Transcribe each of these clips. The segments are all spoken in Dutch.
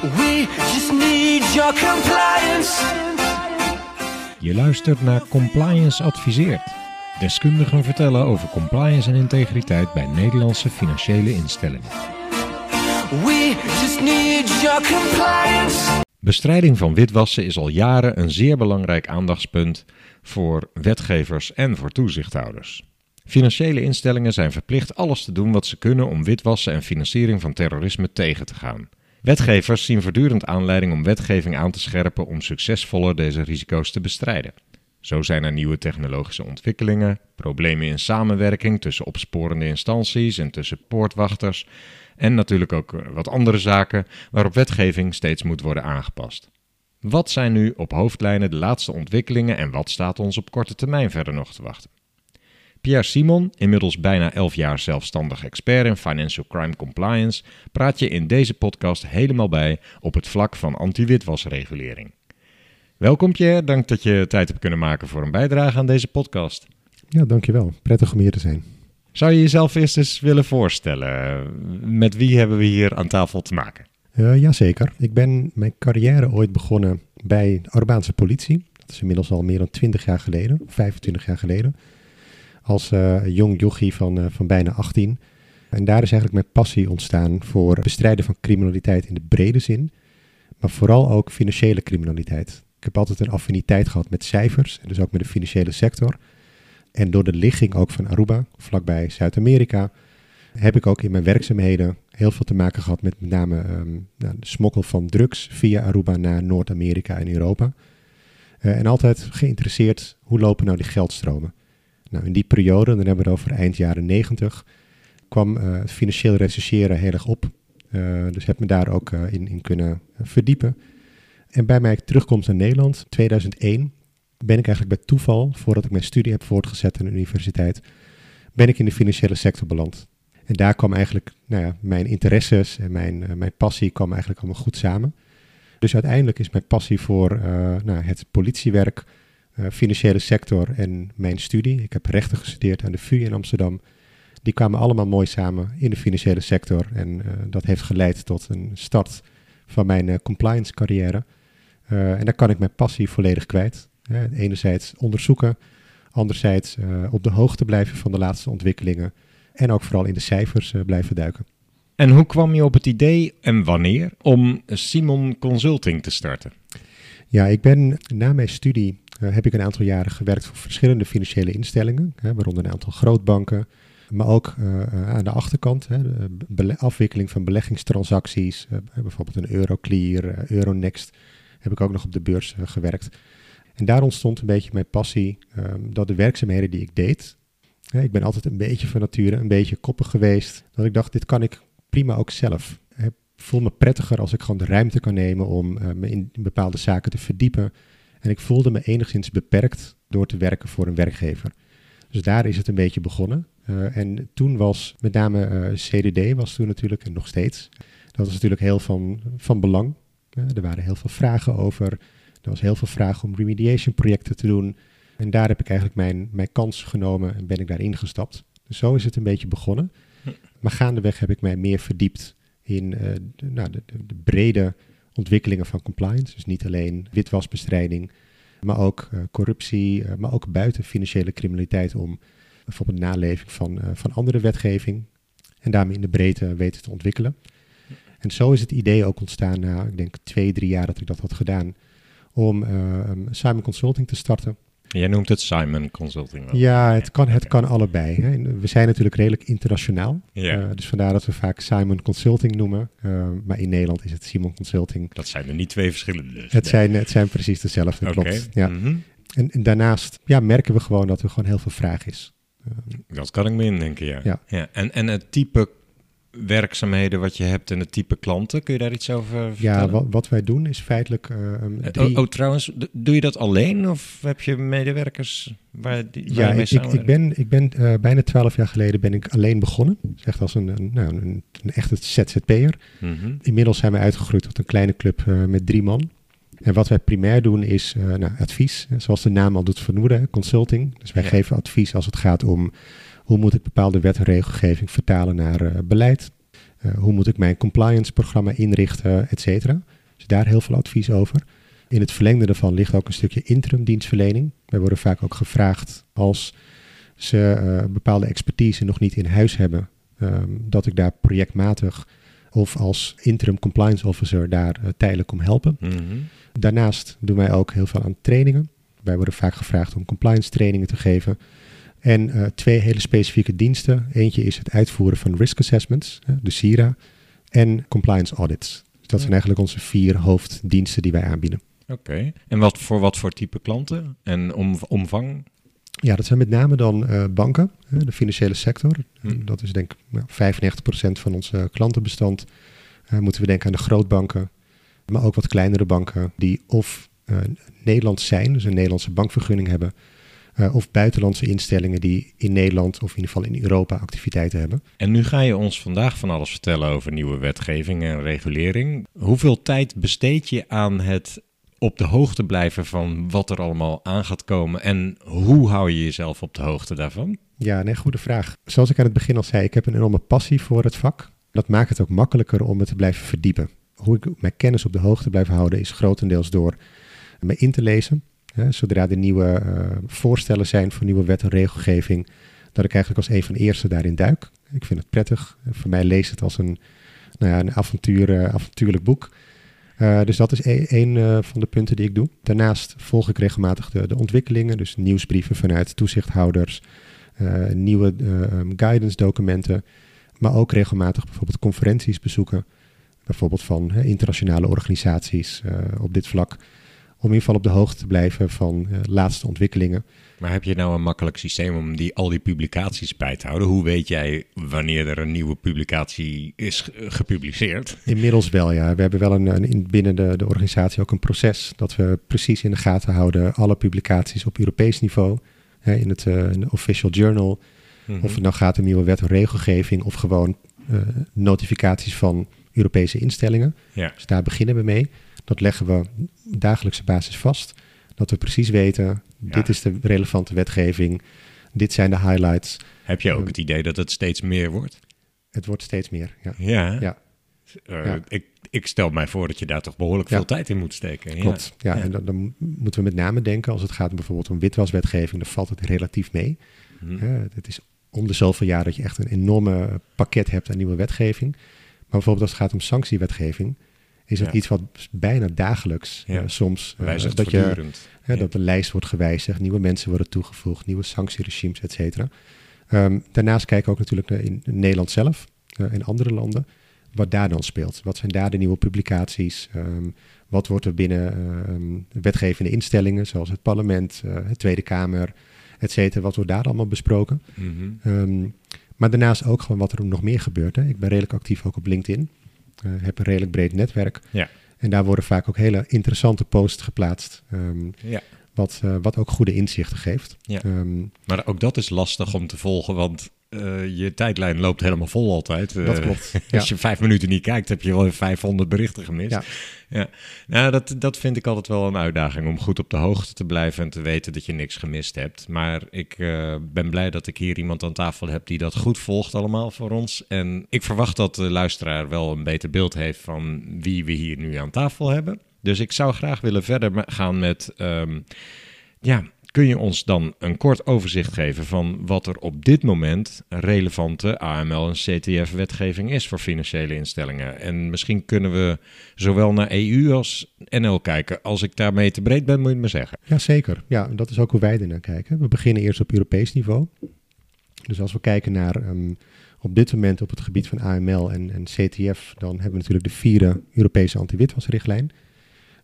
We just need your compliance. Je luistert naar Compliance Adviseert. Deskundigen vertellen over compliance en integriteit bij Nederlandse financiële instellingen. We just need your compliance. Bestrijding van witwassen is al jaren een zeer belangrijk aandachtspunt voor wetgevers en voor toezichthouders. Financiële instellingen zijn verplicht alles te doen wat ze kunnen om witwassen en financiering van terrorisme tegen te gaan. Wetgevers zien voortdurend aanleiding om wetgeving aan te scherpen om succesvoller deze risico's te bestrijden. Zo zijn er nieuwe technologische ontwikkelingen, problemen in samenwerking tussen opsporende instanties en tussen poortwachters en natuurlijk ook wat andere zaken waarop wetgeving steeds moet worden aangepast. Wat zijn nu op hoofdlijnen de laatste ontwikkelingen en wat staat ons op korte termijn verder nog te wachten? Pierre Simon, inmiddels bijna 11 jaar zelfstandig expert in financial crime compliance, praat je in deze podcast helemaal bij op het vlak van anti-witwasregulering. Welkom Pierre, dank dat je tijd hebt kunnen maken voor een bijdrage aan deze podcast. Ja, dankjewel. Prettig om hier te zijn. Zou je jezelf eerst eens willen voorstellen? Met wie hebben we hier aan tafel te maken? Uh, jazeker. Ik ben mijn carrière ooit begonnen bij de Arbaanse politie. Dat is inmiddels al meer dan 20 jaar geleden, 25 jaar geleden. Als uh, jong jochie van, uh, van bijna 18. En daar is eigenlijk mijn passie ontstaan voor bestrijden van criminaliteit in de brede zin. Maar vooral ook financiële criminaliteit. Ik heb altijd een affiniteit gehad met cijfers, en dus ook met de financiële sector. En door de ligging ook van Aruba, vlakbij Zuid-Amerika, heb ik ook in mijn werkzaamheden heel veel te maken gehad met met name um, nou, de smokkel van drugs via Aruba naar Noord-Amerika en Europa. Uh, en altijd geïnteresseerd, hoe lopen nou die geldstromen? Nou, in die periode, dan hebben we het over eind jaren 90, kwam uh, financieel rechercheren heel erg op. Uh, dus heb me daar ook in, in kunnen verdiepen. En bij mijn terugkomst naar Nederland, 2001, ben ik eigenlijk bij toeval, voordat ik mijn studie heb voortgezet aan de universiteit, ben ik in de financiële sector beland. En daar kwam eigenlijk nou ja, mijn interesses en mijn, mijn passie kwam eigenlijk allemaal goed samen. Dus uiteindelijk is mijn passie voor nou, het politiewerk, financiële sector en mijn studie. Ik heb rechten gestudeerd aan de VU in Amsterdam. Die kwamen allemaal mooi samen in de financiële sector. En dat heeft geleid tot een start van mijn compliance carrière. en daar kan ik mijn passie volledig kwijt. enerzijds onderzoeken, anderzijds op de hoogte blijven van de laatste ontwikkelingen. En ook vooral in de cijfers blijven duiken. En hoe kwam je op het idee en wanneer om Simon Consulting te starten? Ja, ik ben na mijn studie heb ik een aantal jaren gewerkt voor verschillende financiële instellingen, hè, waaronder een aantal grootbanken, maar ook uh, aan de achterkant, hè, de afwikkeling van beleggingstransacties, bijvoorbeeld een Euroclear, Euronext, heb ik ook nog op de beurs gewerkt. En daar ontstond een beetje mijn passie um, dat de werkzaamheden die ik deed, ik ben altijd een beetje van nature een beetje koppig geweest. Dat ik dacht, dit kan ik prima ook zelf. Ik voel me prettiger als ik gewoon de ruimte kan nemen om me in bepaalde zaken te verdiepen. En ik voelde me enigszins beperkt door te werken voor een werkgever. Dus daar is het een beetje begonnen. Uh, en toen was met name uh, CDD was toen natuurlijk, en nog steeds, dat was natuurlijk heel van, van belang. er waren heel veel vragen over. Er was heel veel vragen om remediation projecten te doen. En daar heb ik eigenlijk mijn, mijn kans genomen en ben ik daar ingestapt. Dus zo is het een beetje begonnen. Maar gaandeweg heb ik mij meer verdiept in de, nou, de, de, brede ontwikkelingen van compliance. Dus niet alleen witwasbestrijding, maar ook uh, corruptie, uh, maar ook buiten financiële criminaliteit om bijvoorbeeld naleving van, van andere wetgeving en daarmee in de breedte weten te ontwikkelen. En zo is het idee ook ontstaan na, ik denk, twee, drie jaar dat ik dat had gedaan, om Simon Consulting te starten. Jij noemt het Simon Consulting. Wel. Ja, het kan, het kan allebei. Hè. We zijn natuurlijk redelijk internationaal. Ja. Uh, dus vandaar dat we vaak Simon Consulting noemen. Uh, maar in Nederland is het Simon Consulting. Dat zijn er niet twee verschillende. Dus. Het, zijn, het zijn precies dezelfde, okay. klopt. Ja. Mm -hmm. en, en, daarnaast ja, merken we gewoon dat er gewoon heel veel vraag is. Uh, dat kan ik me indenken, ja. ja. ja. En, en het type werkzaamheden wat je hebt en het type klanten. Kun je daar iets over vertellen? Ja, wat, wat wij doen is feitelijk... Uh, drie... oh, oh, trouwens, doe je dat alleen of heb je medewerkers waar, die, ja, ik, ik, ik, ben, ik ben uh, bijna twaalf jaar geleden ben ik alleen begonnen. Echt als een, een, nou, een, een echte ZZP'er. Mm -hmm. Inmiddels zijn we uitgegroeid tot een kleine club uh, met drie man. En wat wij primair doen is nou, advies, zoals de naam al doet vernoeden, consulting. Dus wij ja. geven advies als het gaat om hoe moet ik bepaalde wet en regelgeving vertalen naar uh, beleid. Eh, hoe moet ik mijn compliance programma inrichten, et cetera. Dus daar heel veel advies over. In het verlengde daarvan ligt ook een stukje interim dienstverlening. Wij worden vaak ook gevraagd als ze eh, bepaalde expertise nog niet in huis hebben, ehm, dat ik daar projectmatig of als interim compliance officer daar eh, tijdelijk kom helpen. Mhm. Daarnaast doen wij ook heel veel aan trainingen. Wij worden vaak gevraagd om compliance trainingen te geven. En eh, twee hele specifieke diensten. Eentje is het uitvoeren van risk assessments, hè, de CIRA, en compliance audits. Dus dat zijn eigenlijk onze vier hoofddiensten die wij aanbieden. Oké. En wat voor wat voor type klanten en om, omvang? Ja, dat zijn met name dan eh, banken, hè, de financiële sector. Hm. Dat is denk ik nou, 95% van ons klantenbestand. Eh, moeten we denken aan de grootbanken, maar ook wat kleinere banken die of eh, Nederlands zijn, dus een Nederlandse bankvergunning hebben, eh, of buitenlandse instellingen die in Nederland of in ieder geval in Europa activiteiten hebben. En nu ga je ons vandaag van alles vertellen over nieuwe wetgeving en regulering. Hoeveel tijd besteed je aan het op de hoogte blijven van wat er allemaal aan gaat komen en hoe hou je jezelf op de hoogte daarvan? Ja, nee, goede vraag. Zoals ik aan het begin al zei, ik heb een enorme passie voor het vak. Dat maakt het ook makkelijker om me te blijven verdiepen. Hoe ik mijn kennis op de hoogte blijf houden is grotendeels door me in te lezen. Zodra er nieuwe eh, voorstellen zijn voor nieuwe wet en regelgeving, dat ik eigenlijk als een van de eerste daarin duik. Ik vind het prettig. Voor mij leest het als een, nou ja, een avontuur, eh, avontuurlijk boek. Eh, dus dat is e- een eh, van de punten die ik doe. Daarnaast volg ik regelmatig de, ontwikkelingen, dus nieuwsbrieven vanuit toezichthouders, nieuwe eh, um, guidance documenten, maar ook regelmatig bijvoorbeeld conferenties bezoeken, bijvoorbeeld van internationale organisaties op dit vlak, in ieder geval op de hoogte te blijven van eh, laatste ontwikkelingen. Maar heb je nou een makkelijk systeem om die, al die publicaties bij te houden? Hoe weet jij wanneer er een nieuwe publicatie is ge- gepubliceerd? Inmiddels wel, ja. We hebben wel een, een, in- binnen de, de organisatie ook een proces dat we precies in de gaten houden alle publicaties op Europees niveau, hè, in het eh, official journal, Mhm. of het nou gaat om nieuwe wet en regelgeving of gewoon eh, notificaties van Europese instellingen. Ja. Dus daar beginnen we mee. Dat leggen we dagelijkse basis vast. Dat we precies weten, Ja. dit is de relevante wetgeving, dit zijn de highlights. Heb je ook het idee dat het steeds meer wordt? Het wordt steeds meer. Ja, Ja. ja Eh, Ja. Ik, ik stel mij voor dat je daar toch behoorlijk veel tijd in moet steken. Ja. klopt. Ja, en dan, dan moeten we met name denken als het gaat om bijvoorbeeld om witwaswetgeving, dan valt het relatief mee. Hm. Hè, het is om de zoveel jaar dat je echt een enorme pakket hebt aan nieuwe wetgeving. Maar bijvoorbeeld als het gaat om sanctiewetgeving, is het Ja. iets wat bijna dagelijks Ja. eh, soms eh, dat, je, voortdurend. dat de lijst wordt gewijzigd, nieuwe mensen worden toegevoegd, nieuwe sanctieregimes, et cetera. Ehm, daarnaast kijken we ook natuurlijk naar in Nederland zelf eh, en andere landen, wat daar dan speelt. Wat zijn daar de nieuwe publicaties? Ehm, wat wordt er binnen ehm, wetgevende instellingen, zoals het parlement, de Tweede Kamer, et cetera, wat wordt daar allemaal besproken? Mhm. Maar daarnaast ook gewoon wat er nog meer gebeurt. Hè. Ik ben redelijk actief ook op LinkedIn. Eh, heb een redelijk breed netwerk. Ja. En daar worden vaak ook hele interessante posts geplaatst. ehm, Ja. wat, eh, wat ook goede inzichten geeft. Ja. Ehm, Maar ook dat is lastig om te volgen, want eh, je tijdlijn loopt helemaal vol altijd. dat Eh, klopt. Als je vijf minuten niet kijkt, heb je wel 500 berichten gemist. Ja. Ja. Nou, dat, dat vind ik altijd wel een uitdaging om goed op de hoogte te blijven en te weten dat je niks gemist hebt. Maar ik eh, ben blij dat ik hier iemand aan tafel heb die dat goed volgt allemaal voor ons. En ik verwacht dat de luisteraar wel een beter beeld heeft van wie we hier nu aan tafel hebben. Dus ik zou graag willen verder gaan met, ehm, ja, kun je ons dan een kort overzicht geven van wat er op dit moment relevante AML en CTF-wetgeving is voor financiële instellingen? En misschien kunnen we zowel naar EU als NL kijken. Als ik daarmee te breed ben, moet je het me zeggen. ja, zeker. Ja, dat is ook hoe wij er naar kijken. We beginnen eerst op Europees niveau. Dus als we kijken naar ehm, op dit moment op het gebied van AML en, en CTF, dan hebben we natuurlijk de vierde Europese anti-witwasrichtlijn.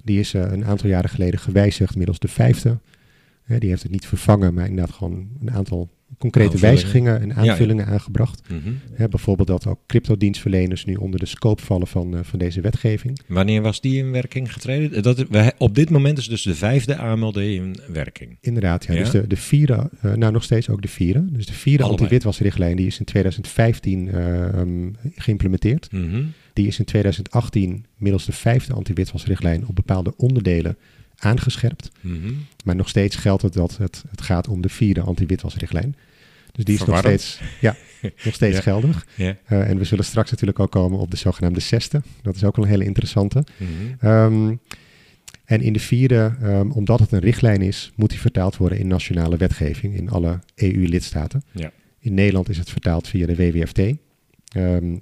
Die is eh, een aantal jaren geleden gewijzigd, middels de vijfde. Hè, die heeft het niet vervangen, maar inderdaad gewoon een aantal concrete Aanvullingen. wijzigingen en Ja, ja. aanvullingen aangebracht. Mhm. Hè, bijvoorbeeld dat ook cryptodienstverleners nu onder de scope vallen van, eh, van deze wetgeving. Wanneer was die in werking getreden? Dat, we, op dit moment is dus de vijfde AMLD in werking. Inderdaad, ja. Ja? Dus de, de vierde, eh, nou nog steeds ook de vierde. Dus de vierde anti-witwasrichtlijn die is in 2015 eh, um, geïmplementeerd. Mhm. Die is in 2018 middels de vijfde anti-witwasrichtlijn op bepaalde onderdelen aangescherpt. Mhm. Maar nog steeds geldt het dat het, het gaat om de vierde anti-witwasrichtlijn. Dus die is nog steeds, ja, nog steeds Ja. geldig. Ja. Eh, en we zullen straks natuurlijk ook komen op de zogenaamde zesde. Dat is ook wel een hele interessante. Mhm. Ehm, en in de vierde, ehm, omdat het een richtlijn is, moet die vertaald worden in nationale wetgeving in alle EU-lidstaten. Ja. In Nederland is het vertaald via de WWFT. Ehm,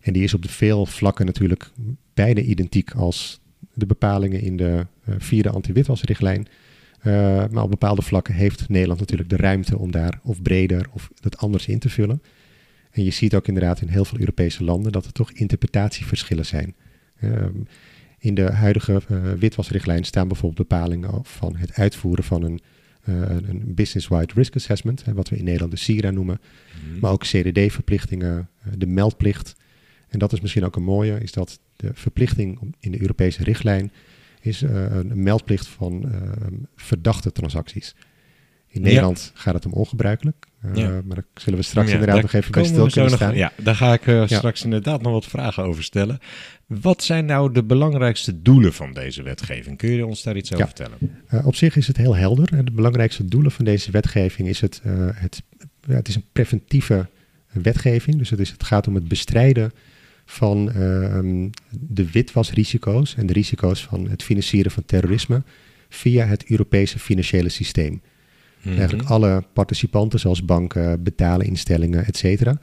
en die is op de veel vlakken natuurlijk bijna identiek als de bepalingen in de eh, vierde anti-witwasrichtlijn. Eh, maar op bepaalde vlakken heeft Nederland natuurlijk de ruimte om daar of breder of het anders in te vullen. En je ziet ook inderdaad in heel veel Europese landen dat er toch interpretatieverschillen zijn. Ehm, in de huidige eh, witwasrichtlijn staan bijvoorbeeld bepalingen van het uitvoeren van een, eh, een business-wide risk assessment, wat we in Nederland de SIRA noemen, Mhm. maar ook CDD-verplichtingen, de meldplicht. En dat is misschien ook een mooie, is dat de verplichting in de Europese richtlijn is eh, een meldplicht van eh, verdachte transacties. In Ja. Nederland gaat het om ongebruikelijk, eh, Ja. maar daar zullen we straks Ja, inderdaad nog even bij stil kunnen nog- staan. Ja, daar ga ik straks inderdaad nog wat vragen over stellen. Wat zijn nou de belangrijkste doelen van deze wetgeving? Kun je ons daar iets over vertellen? Op zich is het heel helder. De belangrijkste doelen van deze wetgeving is het, het, ja, het is een preventieve wetgeving. Dus het, is, het gaat om het bestrijden van ehm, de witwasrisico's en de risico's van het financieren van terrorisme via het Europese financiële systeem. Mhm. Eigenlijk alle participanten, zoals banken, betalinstellingen, et cetera,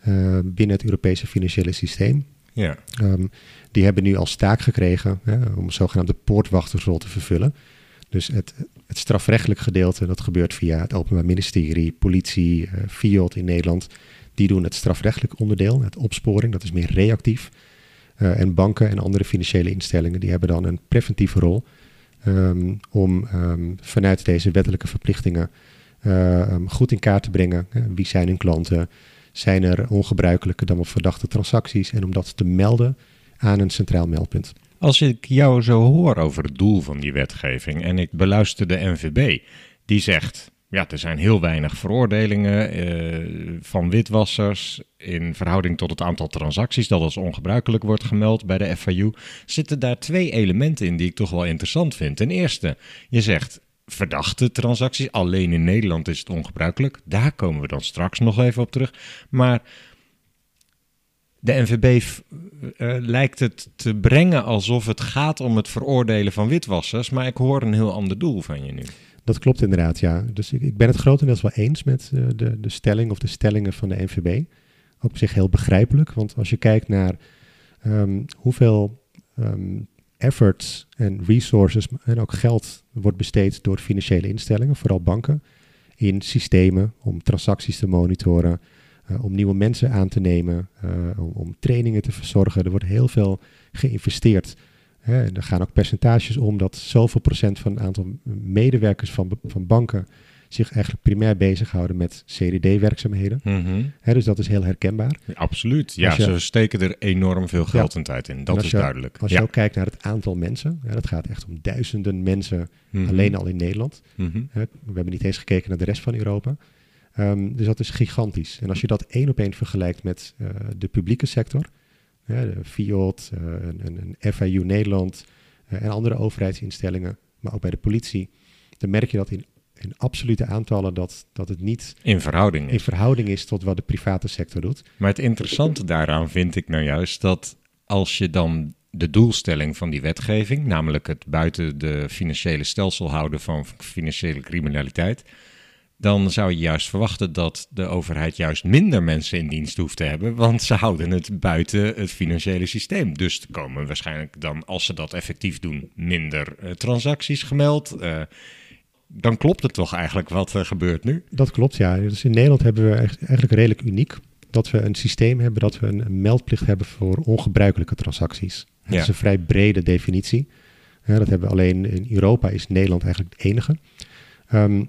eh, binnen het Europese financiële systeem. Ja. Ehm, die hebben nu als taak gekregen hè, om een zogenaamde poortwachtersrol te vervullen. Dus het, het strafrechtelijk gedeelte, dat gebeurt via het Openbaar Ministerie, politie, eh FIOD in Nederland. Die doen het strafrechtelijk onderdeel, het opsporing, dat is meer reactief. Eh, en banken en andere financiële instellingen, die hebben dan een preventieve rol ehm, om ehm, vanuit deze wettelijke verplichtingen eh, ehm, goed in kaart te brengen. wie zijn hun klanten? Zijn er ongebruikelijke dan wel verdachte transacties? En om dat te melden aan een centraal meldpunt. Als ik jou zo hoor over het doel van die wetgeving en ik beluister de NVB, die zegt, ja, er zijn heel weinig veroordelingen eh, van witwassers in verhouding tot het aantal transacties dat als ongebruikelijk wordt gemeld bij de FIU, zitten daar twee elementen in die ik toch wel interessant vind. Ten eerste, je zegt verdachte transacties, alleen in Nederland is het ongebruikelijk. Daar komen we dan straks nog even op terug. Maar de NVB eh, lijkt het te brengen alsof het gaat om het veroordelen van witwassers, maar ik hoor een heel ander doel van je nu. Dat klopt inderdaad, ja. Dus ik, ik ben het grotendeels wel eens met eh, de, de stelling of de stellingen van de NVB. Op zich heel begrijpelijk, want als je kijkt naar ehm, hoeveel ehm, efforts en resources en ook geld wordt besteed door financiële instellingen, vooral banken, in systemen om transacties te monitoren, eh, om nieuwe mensen aan te nemen, eh, om, om trainingen te verzorgen. Er wordt heel veel geïnvesteerd. Hè, en er gaan ook percentages om dat zoveel procent van het aantal medewerkers van, van banken zich eigenlijk primair bezighouden met CDD-werkzaamheden. Hè, dus dat is heel herkenbaar. Absoluut. Ja, je- ze steken er enorm veel geld en tijd in. Dat is je- duidelijk. Als je ook kijkt naar het aantal mensen, ja, dat gaat echt om duizenden mensen Mhm. alleen al in Nederland. Mhm. We hebben niet eens gekeken naar de rest van Europa. Ehm, dus dat is gigantisch. En als je dat één op één vergelijkt met eh, de publieke sector, de FIOD, eh, een, een, een FIU Nederland eh, en andere overheidsinstellingen, maar ook bij de politie, dan merk je dat in, in absolute aantallen dat, dat het niet In verhouding in is. verhouding is tot wat de private sector doet. Maar het interessante daaraan vind ik nou juist dat als je dan de doelstelling van die wetgeving, namelijk het buiten de financiële stelsel houden van financiële criminaliteit, dan zou je juist verwachten dat de overheid juist minder mensen in dienst hoeft te hebben, want ze houden het buiten het financiële systeem. Dus er komen waarschijnlijk dan, als ze dat effectief doen, minder eh, transacties gemeld. Eh, dan klopt het toch eigenlijk wat er gebeurt nu? Dat klopt, ja. Dus in Nederland hebben we eigenlijk redelijk uniek dat we een systeem hebben dat we een, meldplicht hebben voor ongebruikelijke transacties. Dat Ja. is een vrij brede definitie. Ja, dat hebben we alleen in Europa is Nederland eigenlijk het enige. Ehm,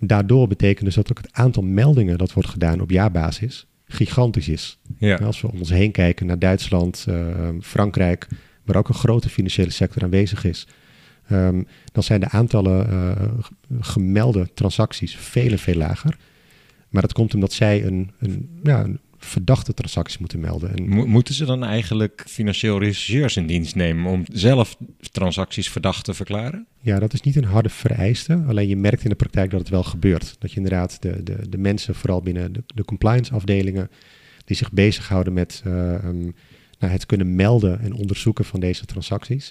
daardoor betekent dus dat ook het aantal meldingen dat wordt gedaan op jaarbasis gigantisch is. Ja. Als we om ons heen kijken naar Duitsland, ehm, Frankrijk, waar ook een grote financiële sector aanwezig is, ehm, dan zijn de aantallen eh, g- gemelde transacties veel en veel lager. Maar dat komt omdat zij een, een, ja, een verdachte transacties moeten melden. En Mo- moeten ze dan eigenlijk financieel rechercheurs in dienst nemen om zelf transacties verdacht te verklaren? ja, dat is niet een harde vereiste. Alleen je merkt in de praktijk dat het wel gebeurt. Dat je inderdaad de, de, de mensen, vooral binnen de, de compliance afdelingen, die zich bezighouden met eh, ehm, nou, het kunnen melden en onderzoeken van deze transacties.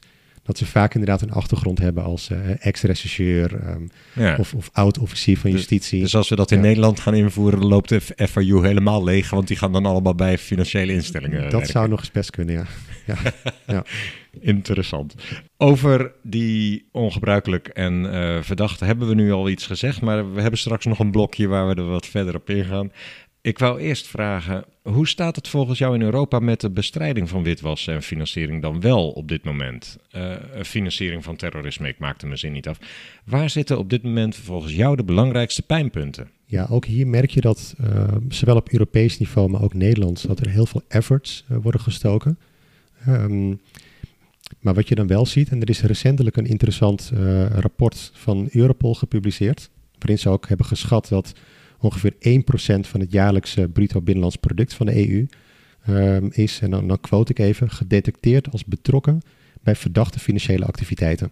Dat ze vaak inderdaad een achtergrond hebben als eh, ex-rechercheur ehm, Ja. of, of oud-officier van justitie. Dus als we dat in Ja. Nederland gaan invoeren, loopt de FIU helemaal leeg, want die gaan dan allemaal bij financiële instellingen. dat werken. zou nog eens best kunnen, ja. ja. ja. Interessant. Over die ongebruikelijk en eh verdachte hebben we nu al iets gezegd, maar we hebben straks nog een blokje waar we er wat verder op ingaan. Ik wou eerst vragen, hoe staat het volgens jou in Europa met de bestrijding van witwassen en financiering dan wel op dit moment? Eh, financiering van terrorisme, ik maakte mijn zin niet af. Waar zitten op dit moment volgens jou de belangrijkste pijnpunten? Ja, ook hier merk je dat eh, zowel op Europees niveau, maar ook Nederlands, dat er heel veel efforts eh, worden gestoken. Ehm, maar wat je dan wel ziet, en er is recentelijk een interessant rapport van Europol gepubliceerd, waarin ze ook hebben geschat dat ongeveer 1% van het jaarlijkse bruto binnenlands product van de EU ehm, is, en dan, quote ik even, gedetecteerd als betrokken bij verdachte financiële activiteiten.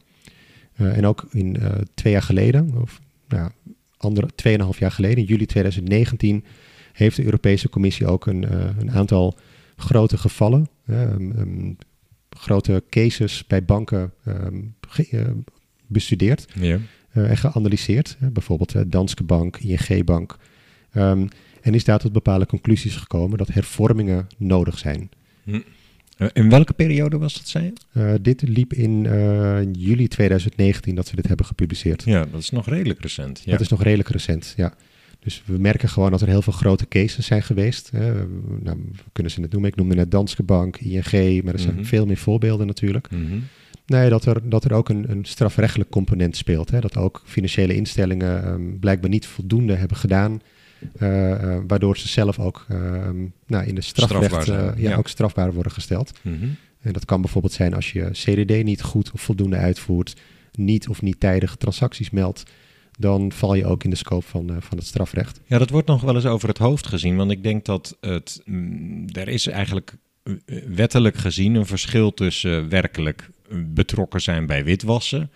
Eh, en ook in eh, twee jaar geleden, of nou, andere, 2,5 jaar geleden, in juli 2019, heeft de Europese Commissie ook een, eh, een aantal grote gevallen, eh, um, um, grote cases bij banken bestudeerd. Uh, en geanalyseerd. Bijvoorbeeld Danske Bank, ING Bank. Um, en is daar tot bepaalde conclusies gekomen dat hervormingen nodig zijn. Hm. In welke periode was dat, zei je? Uh, dit liep in uh, juli 2019 dat ze dit hebben gepubliceerd. Ja, dat is nog redelijk recent. Ja. Dat is nog redelijk recent, ja. Dus we merken gewoon dat er heel veel grote cases zijn geweest. Nou, we kunnen ze net noemen. Ik noemde net Danske Bank, ING, maar er zijn Mhm. veel meer voorbeelden natuurlijk. Mhm. Nee, dat er, dat er ook een, een strafrechtelijk component speelt. Hè? Dat ook financiële instellingen um, blijkbaar niet voldoende hebben gedaan. Uh, uh, waardoor ze zelf ook uh, nou, in de strafrecht Strafbaar ja, ja. ook strafbaar worden gesteld. Mhm. En dat kan bijvoorbeeld zijn als je CDD niet goed of voldoende uitvoert, niet of niet tijdig transacties meldt, dan val je ook in de scope van, uh, van het strafrecht. Ja, dat wordt nog wel eens over het hoofd gezien, want ik denk dat het, mm, er is eigenlijk wettelijk gezien een verschil tussen werkelijk betrokken zijn bij witwassen.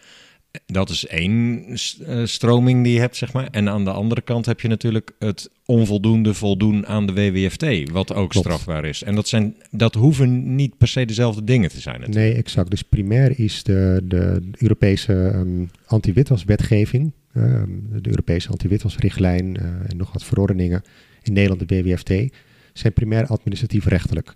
Dat is één uh, stroming die je hebt, zeg maar. En aan de andere kant heb je natuurlijk het onvoldoende voldoen aan de WWFT, wat ook Klopt. strafbaar is. En dat, zijn, dat hoeven niet per se dezelfde dingen te zijn. Natuurlijk. Nee, exact. Dus primair is de, de Europese um, anti-witwaswetgeving, um, de Europese anti-witwasrichtlijn uh, en nog wat verordeningen in Nederland, de WWFT, zijn primair administratief-rechtelijk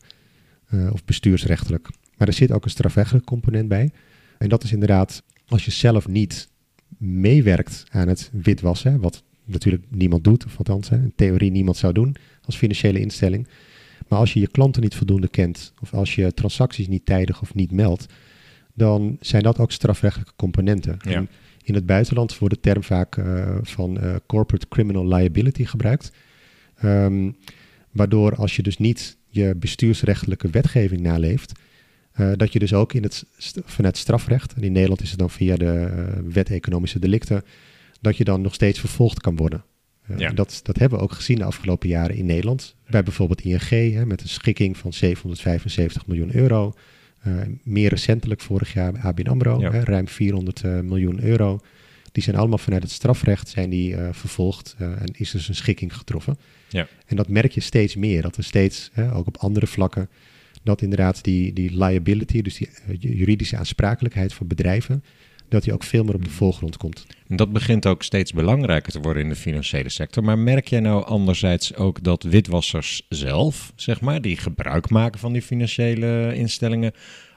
uh, of bestuursrechtelijk. Maar er zit ook een strafrechtelijk component bij. En dat is inderdaad als je zelf niet meewerkt aan het witwassen, wat natuurlijk niemand doet, of althans in theorie niemand zou doen als financiële instelling. Maar als je je klanten niet voldoende kent, of als je transacties niet tijdig of niet meldt, dan zijn dat ook strafrechtelijke componenten. Ja. En in het buitenland wordt de term vaak uh, van uh, corporate criminal liability gebruikt. Um, waardoor als je dus niet je bestuursrechtelijke wetgeving naleeft, uh, dat je dus ook in het, vanuit strafrecht, en in Nederland is het dan via de uh, wet economische delicten, dat je dan nog steeds vervolgd kan worden. Uh, Ja. dat, dat hebben we ook gezien de afgelopen jaren in Nederland. Bij bijvoorbeeld ING, hè, met een schikking van 775 miljoen euro. Meer recentelijk vorig jaar bij ABN AMRO, Ja. hè, ruim 400 uh, miljoen euro. Die zijn allemaal vanuit het strafrecht zijn die, vervolgd en is dus een schikking getroffen. Ja. En dat merk je steeds meer, dat er steeds, hè, ook op andere vlakken, dat inderdaad die, die liability, dus die uh, juridische aansprakelijkheid voor bedrijven, dat die ook veel meer op de voorgrond komt. En dat begint ook steeds belangrijker te worden in de financiële sector. Maar merk jij nou anderzijds ook dat witwassers zelf, zeg maar, die gebruik maken van die financiële instellingen,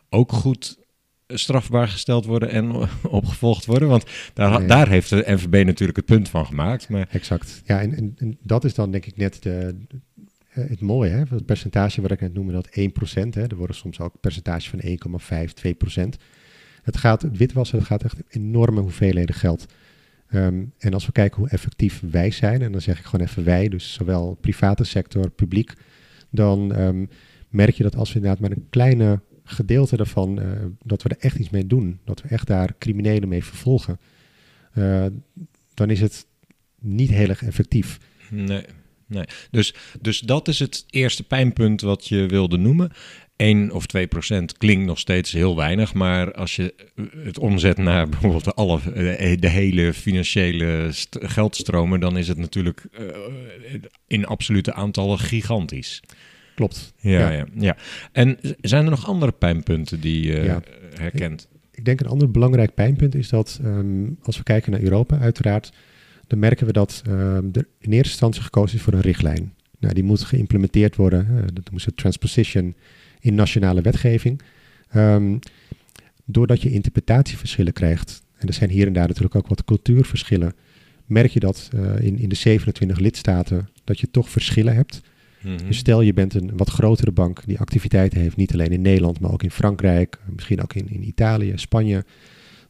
ook goed strafbaar gesteld worden en opgevolgd worden? Want daar, daar heeft de NVB natuurlijk het punt van gemaakt. Maar Exact. Ja, en, en, en dat is dan denk ik net de, eh, het mooie, hè? het percentage wat ik net noemde, dat 1%. Hè? Er worden soms ook percentages van 1,5, 2%. Het gaat, witwassen, het gaat echt enorme hoeveelheden geld. Um, en als we kijken hoe effectief wij zijn, en dan zeg ik gewoon even wij, dus zowel private sector, publiek, dan um, merk je dat als we inderdaad met een kleine gedeelte daarvan, uh, dat we er echt iets mee doen, dat we echt daar criminelen mee vervolgen, uh, dan is het niet heel erg effectief. nee. Nee. Dus, dus dat is het eerste pijnpunt wat je wilde noemen. 1 of 2 procent klinkt nog steeds heel weinig, maar als je het omzet naar bijvoorbeeld alle, eh, de hele financiële st- geldstromen, dan is het natuurlijk eh, in absolute aantallen gigantisch. Klopt. Ja, Ja. ja. Ja, En zijn er nog andere pijnpunt die je Ja. herkent? Ik denk een ander belangrijk pijnpunt is dat ehm, als we kijken naar Europa, uiteraard, dan merken we dat ehm, er in eerste instantie gekozen is voor een richtlijn. Nou, die moet geïmplementeerd worden. eh, dat moest een transposition in nationale wetgeving. Ehm, doordat je interpretatieverschillen krijgt, en er zijn hier en daar natuurlijk ook wat cultuurverschillen, merk je dat eh, in, in de 27 lidstaten dat je toch verschillen hebt. Mhm. Dus stel je bent een wat grotere bank die activiteiten heeft, niet alleen in Nederland, maar ook in Frankrijk, misschien ook in, in Italië, Spanje.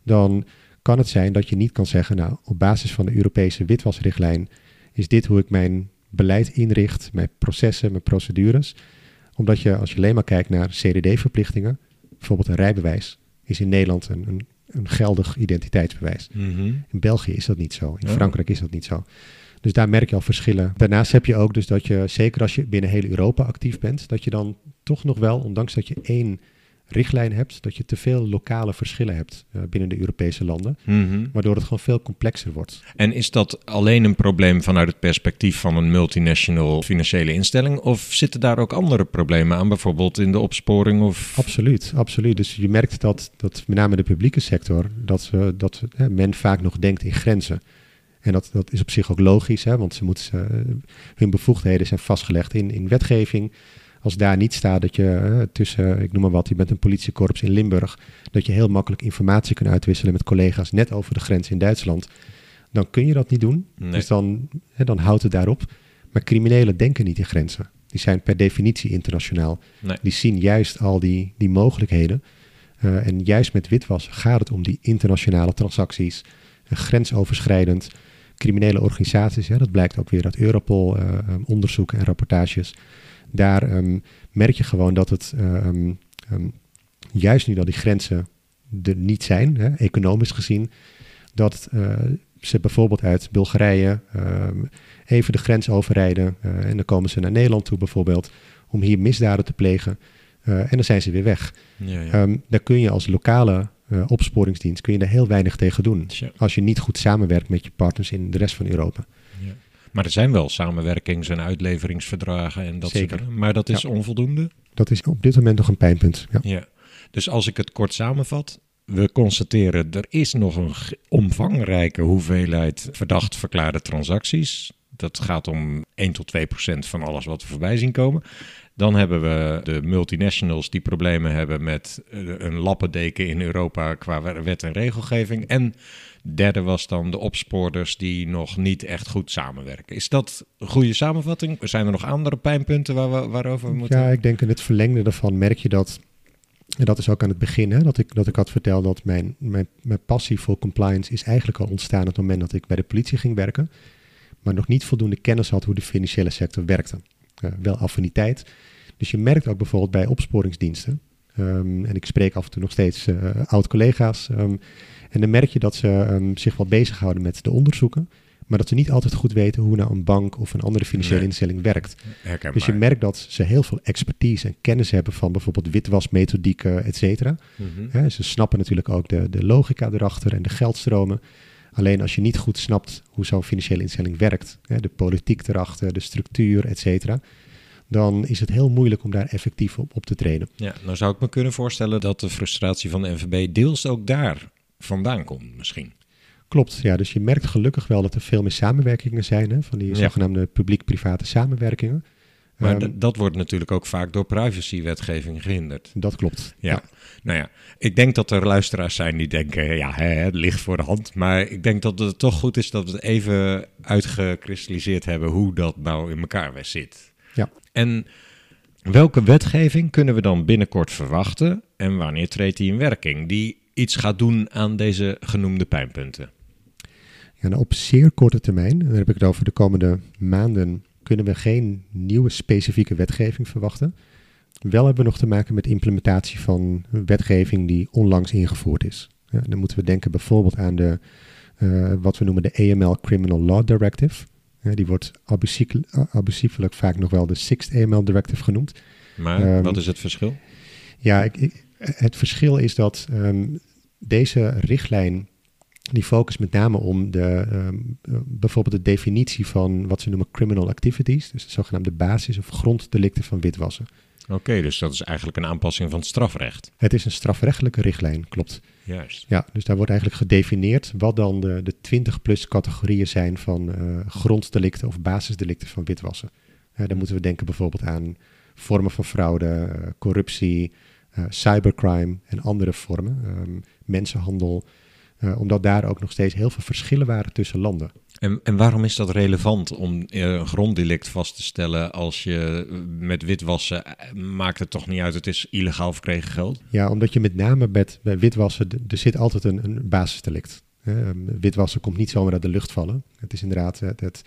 Dan kan het zijn dat je niet kan zeggen, nou, op basis van de Europese witwasrichtlijn is dit hoe ik mijn beleid inricht, mijn processen, mijn procedures. Omdat je, als je alleen maar kijkt naar CDD-verplichtingen, bijvoorbeeld een rijbewijs, is in Nederland een, een, een geldig identiteitsbewijs. Mhm. In België is dat niet zo. In. Frankrijk is dat niet zo. Dus daar merk je al verschillen. Daarnaast heb je ook dus dat je, zeker als je binnen heel Europa actief bent, dat je dan toch nog wel, ondanks dat je één richtlijn hebt, dat je te veel lokale verschillen hebt eh, binnen de Europese landen, Mhm. waardoor het gewoon veel complexer wordt. En is dat alleen een probleem vanuit het perspectief van een multinational financiële instelling? Of zitten daar ook andere problemen aan, bijvoorbeeld in de opsporing of... Absoluut, absoluut. Dus je merkt dat, dat met name de publieke sector, dat, dat men vaak nog denkt in grenzen. En dat, dat is op zich ook logisch, hè, want ze moeten, eh, hun bevoegdheden zijn vastgelegd in, in wetgeving. Als daar niet staat dat je eh, tussen, ik noem maar wat, je bent een politiekorps in Limburg, dat je heel makkelijk informatie kunt uitwisselen met collega's net over de grens in Duitsland, dan kun je dat niet doen. Nee. Dus dan, hè, dan houdt het daarop. Maar criminelen denken niet in grenzen. Die zijn per definitie internationaal. Nee. Die zien juist al die, die mogelijkheden. Eh, en juist met witwas gaat het om die internationale transacties, eh, grensoverschrijdend, criminele organisaties. Hè, dat blijkt ook weer uit Europol eh, onderzoeken en rapportages. Daar ehm, merk je gewoon dat het eh, ehm, ehm, juist nu dat die grenzen er niet zijn, hè, economisch gezien, dat eh, ze bijvoorbeeld uit Bulgarije even de grens overrijden eh, en dan komen ze naar Nederland toe bijvoorbeeld om hier misdaden te plegen en dan zijn ze weer weg. Ja, ja. Daar kun je als lokale opsporingsdienst kun je daar heel weinig tegen doen. Als je niet goed samenwerkt met je partners in de rest van Europa. Maar er zijn wel samenwerkings- en uitleveringsverdragen en dat Zeker. soort. Maar dat is onvoldoende. Dat is op dit moment nog een pijnpunt. Ja. Ja. Dus als ik het kort samenvat, we constateren er is nog een omvangrijke hoeveelheid verdacht verklaarde transacties. Dat gaat om 1 tot 2 procent van alles wat we voorbij zien komen. Dan hebben we de multinationals die problemen hebben met eh, een lappendeken in Europa qua wet en regelgeving. En derde was dan de opsporers die nog niet echt goed samenwerken. Is dat een goede samenvatting? Zijn er nog andere pijnpunten waar we, waarover we moeten... Ja, ik denk in het verlengde daarvan merk je dat, en dat is ook aan het begin, hè, dat, ik, dat ik had verteld dat mijn, mijn, mijn passie voor compliance is eigenlijk al ontstaan op het moment dat ik bij de politie ging werken, maar nog niet voldoende kennis had hoe de financiële sector werkte. Eh, wel affiniteit. Dus je merkt ook bijvoorbeeld bij opsporingsdiensten, ehm, en ik spreek af en toe nog steeds eh, oud-collega's, ehm, en dan merk je dat ze ehm, zich wel bezighouden met de onderzoeken, maar dat ze niet altijd goed weten hoe nou een bank of een andere financiële Nee. instelling werkt. Herkenbaar. Dus je merkt dat ze heel veel expertise en kennis hebben van bijvoorbeeld witwasmethodieken, et cetera. Mhm. Ze snappen natuurlijk ook de, de logica erachter en de geldstromen. Alleen als je niet goed snapt hoe zo'n financiële instelling werkt, hè, de politiek erachter, de structuur, et cetera, dan is het heel moeilijk om daar effectief op, op te treden. Ja, nou zou ik me kunnen voorstellen dat de frustratie van de NVB deels ook daar vandaan komt misschien. Klopt, ja. Dus je merkt gelukkig wel dat er veel meer samenwerkingen zijn, hè, van die Ja. zogenaamde publiek-private samenwerkingen. Maar Ehm, dat wordt natuurlijk ook vaak door privacywetgeving gehinderd. dat klopt. Ja. Nou ja, ik denk dat er luisteraars zijn die denken, ja, hè, het ligt voor de hand. Maar ik denk dat het toch goed is dat we het even uitgekristalliseerd hebben hoe dat nou in elkaar weer zit. Ja. En welke wetgeving kunnen we dan binnenkort verwachten en wanneer treedt die in werking? Die iets gaat doen aan deze genoemde pijnpunten. Ja, nou, op zeer korte termijn, en dan heb ik het over de komende maanden, kunnen we geen nieuwe specifieke wetgeving verwachten. Wel hebben we nog te maken met implementatie van wetgeving die onlangs ingevoerd is. Ja, dan moeten we denken bijvoorbeeld aan de, eh, wat we noemen de AML Criminal Law Directive. Eh, die wordt abusief, abusiefelijk vaak nog wel de Sixth AML Directive genoemd. Maar Ehm, wat is het verschil? Ja, ik, ik- het verschil is dat ehm, deze richtlijn die focust met name om de, ehm, eh, bijvoorbeeld de definitie van wat ze noemen criminal activities, dus de zogenaamde basis- of gronddelicten van witwassen. Oké, dus dat is eigenlijk een aanpassing van het strafrecht. Het is een strafrechtelijke richtlijn, klopt. Juist. Ja, dus daar wordt eigenlijk gedefinieerd wat dan de, de 20-plus categorieën zijn van eh, gronddelicten of basisdelicten van witwassen. Eh, dan moeten we denken bijvoorbeeld aan vormen van fraude, eh, corruptie, cybercrime en andere vormen, ehm, mensenhandel. omdat daar ook nog steeds heel veel verschillen waren tussen landen. En, en waarom is dat relevant om eh, een gronddelict vast te stellen als je eh, met witwassen eh, maakt het toch niet uit, het is illegaal verkregen geld? Ja, omdat je met name bij witwassen, er zit altijd een, een basisdelict. Ehm, witwassen komt niet zomaar uit de lucht vallen. Het is inderdaad het, het,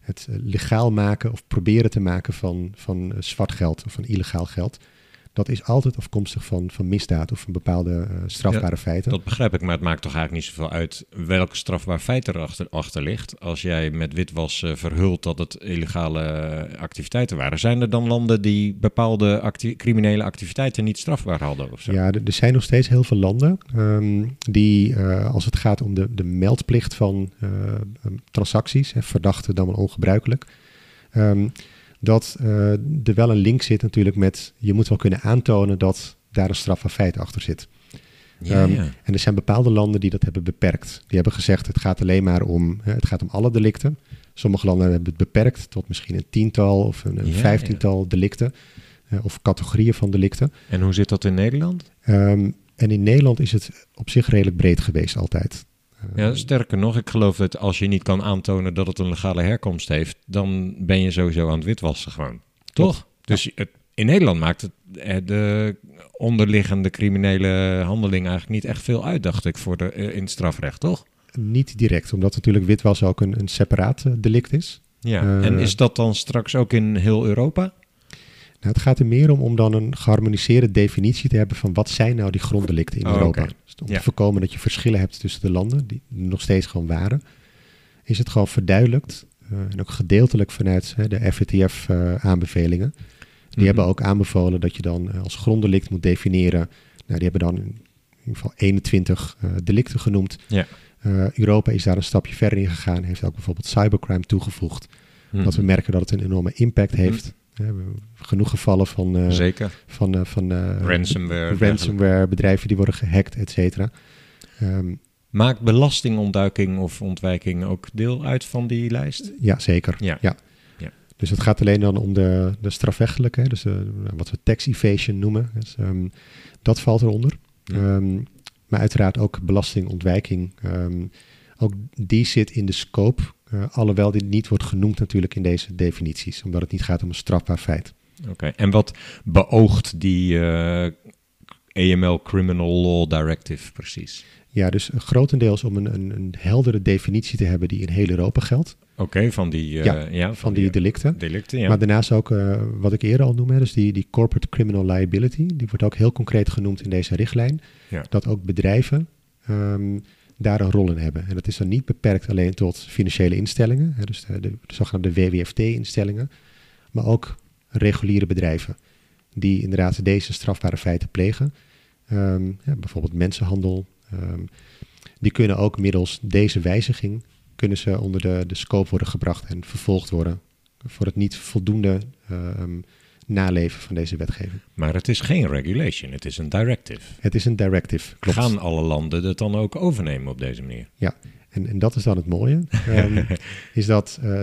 het eh, legaal maken of proberen te maken van, van eh, zwart geld of van illegaal geld. Dat is altijd afkomstig van, van misdaad of van bepaalde eh, strafbare feiten. Dat begrijp ik, maar het maakt toch eigenlijk niet zoveel uit welk strafbaar feit er achter, ligt. Als jij met witwassen verhult dat het illegale eh, activiteiten waren. Zijn er dan landen die bepaalde acti- criminele activiteiten niet strafbaar hadden of zo? Ja, er zijn nog steeds heel veel landen ehm, die, eh, als het gaat om de, de meldplicht van eh, transacties, hè, verdachte dan wel ongebruikelijk, ehm, dat eh, er wel een link zit natuurlijk met, je moet wel kunnen aantonen dat daar een strafbaar feit achter zit. Ja, Ehm, ja. En er zijn bepaalde landen die dat hebben beperkt. Die hebben gezegd, het gaat alleen maar om, het gaat om alle delicten. Sommige landen hebben het beperkt tot misschien een tiental of een, een Ja, vijftiental delicten. eh, of categorieën van delicten. En hoe zit dat in Nederland? Ehm, en in Nederland is het op zich redelijk breed geweest altijd. Ja, sterker nog, ik geloof dat als je niet kan aantonen dat het een legale herkomst heeft, dan ben je sowieso aan het witwassen gewoon. Toch? Dus het, in Nederland maakt het eh, de onderliggende criminele handeling eigenlijk niet echt veel uit, dacht ik, voor de, eh, in het strafrecht, toch? Niet direct, omdat natuurlijk witwassen ook een, een separaat eh, delict is. Ja. En is dat dan straks ook in heel Europa? Nou, het gaat er meer om om dan een geharmoniseerde definitie te hebben van wat zijn nou die gronddelicten in Oh, Europa. Dus om Ja. te voorkomen dat je verschillen hebt tussen de landen, die nog steeds gewoon waren, is het gewoon verduidelijkt eh, en ook gedeeltelijk vanuit hè, de FATF-aanbevelingen. die Mhm. hebben ook aanbevolen dat je dan eh, als gronddelict moet definiëren. Nou, die hebben dan in ieder geval 21 eh, delicten genoemd. Ja. Eh, Europa is daar een stapje verder in gegaan, heeft ook bijvoorbeeld cybercrime toegevoegd. Hm. Dat we merken dat het een enorme impact heeft. We hebben genoeg gevallen van, eh, Zeker. van, eh, van eh, Ransomware. ransomware, bedrijven die worden gehackt, et cetera. Ehm, Maakt belastingontduiking of ontwijking ook deel uit van die lijst? ja, zeker. Ja. Ja. Ja. Dus het gaat alleen dan om de, de strafrechtelijke, dus de, wat we tax evasion noemen. Dus, ehm, dat valt eronder. Ja. Ehm, maar uiteraard ook belastingontwijking. ook die zit in de scope, eh, alhoewel dit niet wordt genoemd natuurlijk in deze definities, omdat het niet gaat om een strafbaar feit. Oké, en wat beoogt die eh, AML Criminal Law Directive precies? Ja, dus grotendeels om een, een, een heldere definitie te hebben die in heel Europa geldt, Oké, van die, eh, Ja, ja, van die delicten. delicten. Ja. Maar daarnaast ook, wat ik eerder al noemde, dus die, die corporate criminal liability, die wordt ook heel concreet genoemd in deze richtlijn. Ja. Dat ook bedrijven ehm, daar een rol in hebben. En dat is dan niet beperkt alleen tot financiële instellingen, hè, dus de, de, de zogenaamde WWFT-instellingen, maar ook reguliere bedrijven die inderdaad deze strafbare feiten plegen. Ehm, bijvoorbeeld mensenhandel. ehm, die kunnen ook middels deze wijziging kunnen ze onder de, de scope worden gebracht en vervolgd worden voor het niet voldoende ehm, naleven van deze wetgeving. Maar het is geen regulation, het is een directive. Het is een directive, klopt. Gaan alle landen het dan ook overnemen op deze manier? En, en dat is dan het mooie, ehm, is dat eh,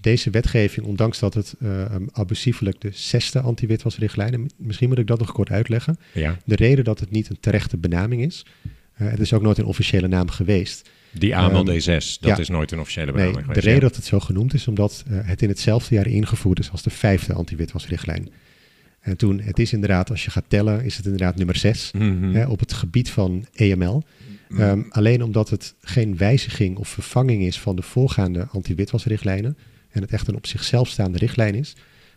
deze wetgeving, ondanks dat het eh, abusiefelijk de zesde anti-witwasrichtlijn, en misschien moet ik dat nog kort uitleggen, Ja. de reden dat het niet een terechte benaming is, eh, het is ook nooit een officiële naam geweest. Die AML Ehm, D6, dat ja. is nooit een officiële Nee, benaming de geweest, reden ja. dat het zo genoemd is, omdat eh, het in hetzelfde jaar ingevoerd is als de vijfde anti-witwasrichtlijn. En toen, het is inderdaad, als je gaat tellen, is het inderdaad nummer zes Mhm. hè, op het gebied van EML. Mhm. Ehm, alleen omdat het geen wijziging of vervanging is van de voorgaande anti-witwasrichtlijnen en het echt een op zichzelf staande richtlijn is,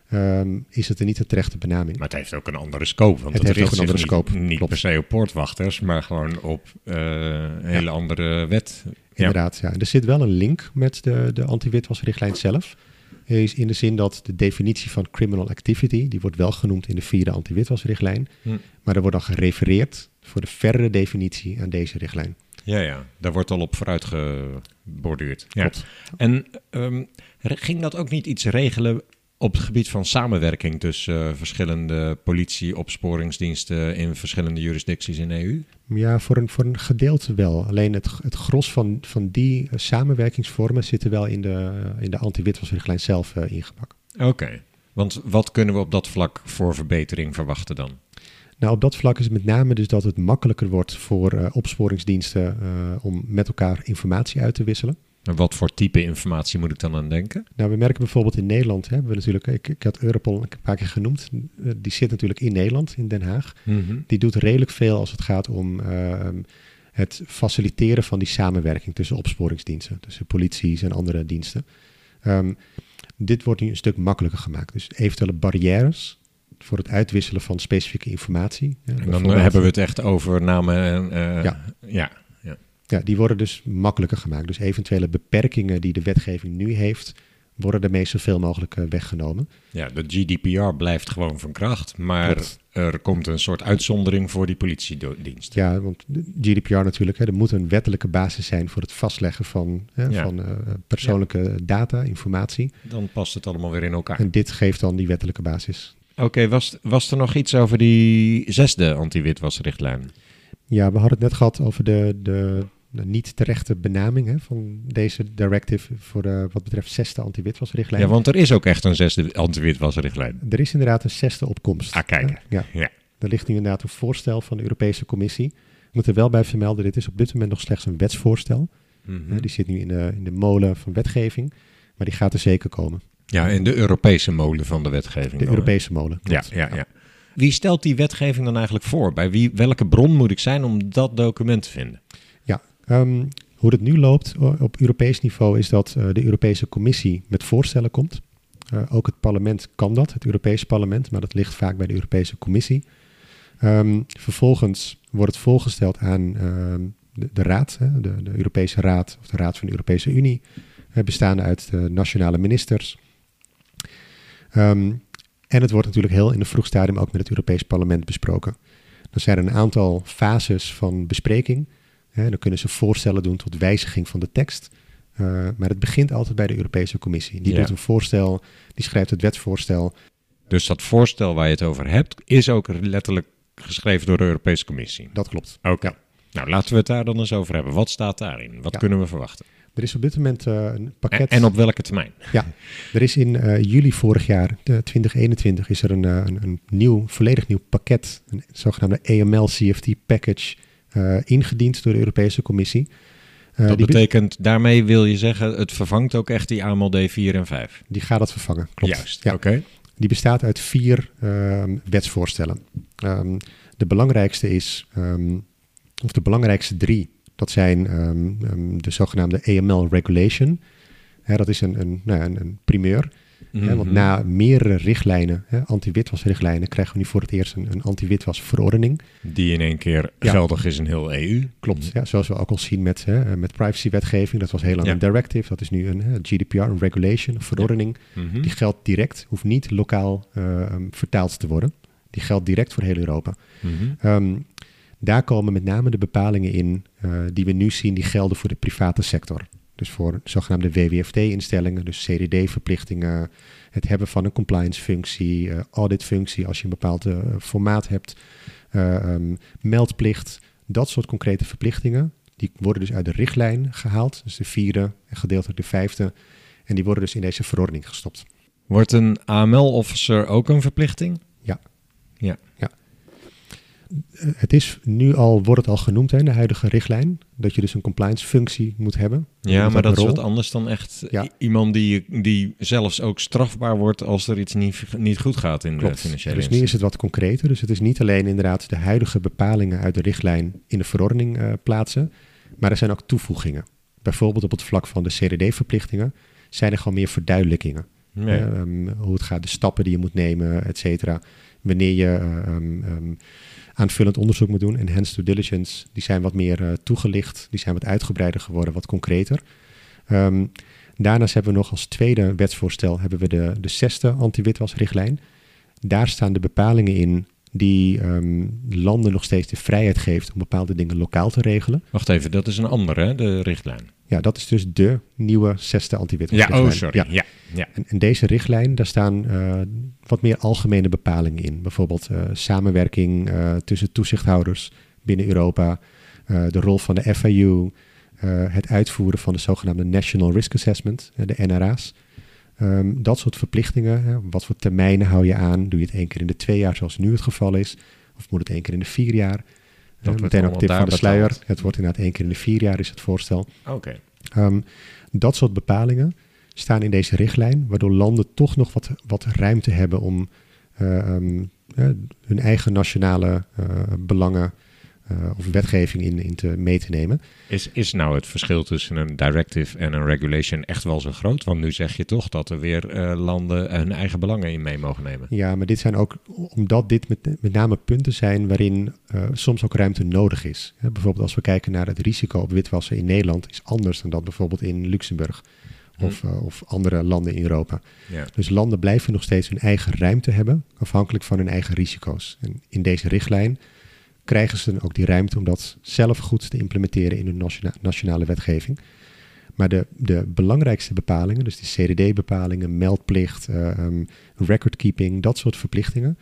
ehm, is het er niet de terechte benaming. Maar het heeft ook een andere scope. Want Het het, heeft ook een andere scope, Niet per se op poortwachters, maar gewoon op eh, een hele andere wet. Inderdaad, ja. Er zit wel een link met de, de anti-witwasrichtlijn zelf. Is in de zin dat de definitie van criminal activity, die wordt wel genoemd in de vierde anti-witwasrichtlijn. Hm. Maar er wordt dan gerefereerd voor de verdere definitie aan deze richtlijn. ja, ja, daar wordt al op vooruit geborduurd. Ja. Klopt. En ehm, ging dat ook niet iets regelen op het gebied van samenwerking tussen eh, verschillende politie-opsporingsdiensten in verschillende jurisdicties in de EU? Ja, voor een, voor een gedeelte wel. Alleen het, het gros van, van die samenwerkingsvormen zitten wel in de, in de anti-witwasrichtlijn zelf eh, ingebakken. Oké. Want wat kunnen we op dat vlak voor verbetering verwachten dan? Nou, op dat vlak is het met name dus dat het makkelijker wordt voor eh, opsporingsdiensten om met elkaar informatie uit te wisselen. Wat voor type informatie moet ik dan aan denken? Nou, we merken bijvoorbeeld in Nederland, hè, hebben we natuurlijk, ik, ik had Europol een paar keer genoemd, eh, die zit natuurlijk in Nederland, in Den Haag. Die doet redelijk veel als het gaat om ehm, het faciliteren van die samenwerking tussen opsporingsdiensten, tussen polities en andere diensten. Ehm, dit wordt nu een stuk makkelijker gemaakt. Dus eventuele barrières voor het uitwisselen van specifieke informatie. ja, En dan bijvoorbeeld- hebben we het echt over namen en... eh, Ja. ja. Ja. Die worden dus makkelijker gemaakt. Dus eventuele beperkingen die de wetgeving nu heeft, worden daarmee zoveel mogelijk eh, weggenomen. Ja, de GDPR blijft gewoon van kracht, maar Klopt. er komt een soort uitzondering voor die politiedienst. Ja, want de GDPR natuurlijk, hè, er moet een wettelijke basis zijn voor het vastleggen van, hè, Ja. van eh, persoonlijke data, informatie. Dan past het allemaal weer in elkaar. En dit geeft dan die wettelijke basis. Oké, was, was er nog iets over die zesde anti-witwasrichtlijn? Ja, we hadden het net gehad over de, de, de niet terechte benaming hè, van deze directive voor de, wat betreft zesde anti-witwasrichtlijn. Ja, want er is ook echt een zesde anti-witwasrichtlijn. Er is inderdaad een zesde opkomst. Ah, kijk. hè. Ja. Ja. Er ligt nu inderdaad een voorstel van de Europese Commissie. Ik moet er wel bij vermelden, dit is op dit moment nog slechts een wetsvoorstel. Mhm. Die zit nu in de, in de molen van wetgeving, maar die gaat er zeker komen. Ja, in de Europese molen van de wetgeving. De dan? Europese molen. Ja, ja, ja. Wie stelt die wetgeving dan eigenlijk voor? Bij wie, welke bron moet ik zijn om dat document te vinden? Ehm, hoe het nu loopt op Europees niveau is dat eh, de Europese Commissie met voorstellen komt. Eh, ook het parlement kan dat, het Europese parlement, maar dat ligt vaak bij de Europese Commissie. Ehm, vervolgens wordt het voorgesteld aan ehm, de, de Raad, de, de Europese Raad of de Raad van de Europese Unie, eh, bestaande uit de nationale ministers. En het wordt natuurlijk heel in een vroeg stadium ook met het Europees parlement besproken. Dan zijn er een aantal fases van bespreking. Hè, dan kunnen ze voorstellen doen tot wijziging van de tekst. Eh, maar het begint altijd bij de Europese Commissie. Die Ja. doet een voorstel, die schrijft het wetsvoorstel. Dus dat voorstel waar je het over hebt, is ook letterlijk geschreven door de Europese Commissie. Dat klopt. Oké. Nou, laten we het daar dan eens over hebben. Wat staat daarin? Wat Ja. kunnen we verwachten? Er is op dit moment eh, een En, pakket. en op welke termijn? Ja, er is in eh, juli vorig jaar, de 2021, is er een, een, een nieuw, volledig nieuw pakket, een zogenaamde AML-CFT package, eh, ingediend door de Europese Commissie. Eh, dat die, betekent, daarmee wil je zeggen, het vervangt ook echt die AMLD 4 en 5. die gaat dat vervangen. Klopt. Juist, Ja. oké. Die bestaat uit vier ehm, wetsvoorstellen. Ehm, de belangrijkste is, ehm, of de belangrijkste drie, dat zijn de zogenaamde AML regulation. Hè, dat is een, een, nou, een primeur. Hè, want Mhm. na meerdere richtlijnen, anti-witwasrichtlijnen, krijgen we nu voor het eerst een, een anti-witwasverordening. Die in één keer Ja. geldig is in heel E EU. Klopt, ja, zoals we ook al zien met, hè, met privacywetgeving. Dat was heel lang Ja. een directive, dat is nu een GDPR, een regulation, een verordening. Mhm. Die geldt direct, hoeft niet lokaal eh, ehm, vertaald te worden. Die geldt direct voor heel Europa. Mhm. Ehm, daar komen met name de bepalingen in eh, die we nu zien, die gelden voor de private sector. Dus voor zogenaamde WWFT-instellingen, dus CDD-verplichtingen, het hebben van een compliance-functie, eh, audit-functie als je een bepaald eh, formaat hebt, eh, ehm, meldplicht, dat soort concrete verplichtingen. Die worden dus uit de richtlijn gehaald, dus de vierde en gedeeltelijk de vijfde. En die worden dus in deze verordening gestopt. Wordt een AML-officer ook een verplichting? Ja. Ja. Eh, Het is nu al, wordt het al genoemd hè, in de huidige richtlijn, dat je dus een compliance functie moet hebben. Ja, maar dat is wat anders dan echt Ja. iemand die, die zelfs ook strafbaar wordt als er iets niet, niet goed gaat in de Klopt. financiële Dus nu is het wat concreter. Dus het is niet alleen inderdaad de huidige bepalingen uit de richtlijn in de verordening eh, plaatsen, maar er zijn ook toevoegingen. Bijvoorbeeld op het vlak van de CDD-verplichtingen zijn er gewoon meer verduidelijkingen. Nee. Ehm, hoe het gaat, de stappen die je moet nemen, et cetera. Wanneer je eh, ehm, ehm, aanvullend onderzoek moet doen. Enhanced due diligence, die zijn wat meer eh, toegelicht. Die zijn wat uitgebreider geworden, wat concreter. Ehm, daarnaast hebben we nog als tweede wetsvoorstel hebben we de, de zesde anti-witwasrichtlijn. Daar staan de bepalingen in die ehm, landen nog steeds de vrijheid geeft om bepaalde dingen lokaal te regelen. Wacht even, dat is een andere, hè, de richtlijn. Ja, dat is dus de nieuwe zesde Ja, anti-witwasrichtlijn. oh, sorry. Ja. Ja, ja. En, en deze richtlijn, daar staan eh, wat meer algemene bepalingen in. Bijvoorbeeld eh, samenwerking eh, tussen toezichthouders binnen Europa, de rol van de FIU, het uitvoeren van de zogenaamde National Risk Assessment, de NRA's. Ehm, dat soort verplichtingen, hè, wat voor termijnen hou je aan? Doe je het één keer in de twee jaar zoals nu het geval is? Of moet het één keer in de vier jaar? Dat wordt meteen ook tip van de sluier. betaald. Het wordt inderdaad één keer in de vier jaar is het voorstel. Oké. Ehm, dat soort bepalingen staan in deze richtlijn, waardoor landen toch nog wat, wat ruimte hebben om eh, ehm, eh, hun eigen nationale belangen of wetgeving in, in te mee te nemen. Is, is nou het verschil tussen een directive en een regulation echt wel zo groot? Want nu zeg je toch dat er weer eh, landen hun eigen belangen in mee mogen nemen. Ja, maar dit zijn ook, omdat dit met, met name punten zijn waarin eh, soms ook ruimte nodig is. Hè, bijvoorbeeld als we kijken naar het risico op witwassen in Nederland, is anders dan dat bijvoorbeeld in Luxemburg of, eh, of andere landen in Europa. Ja. Dus landen blijven nog steeds hun eigen ruimte hebben, afhankelijk van hun eigen risico's. En in deze richtlijn krijgen ze dan ook die ruimte om dat zelf goed te implementeren in hun nationa- nationale wetgeving. Maar de, de belangrijkste bepalingen, dus die CDD-bepalingen, meldplicht, eh, ehm, recordkeeping, dat soort verplichtingen,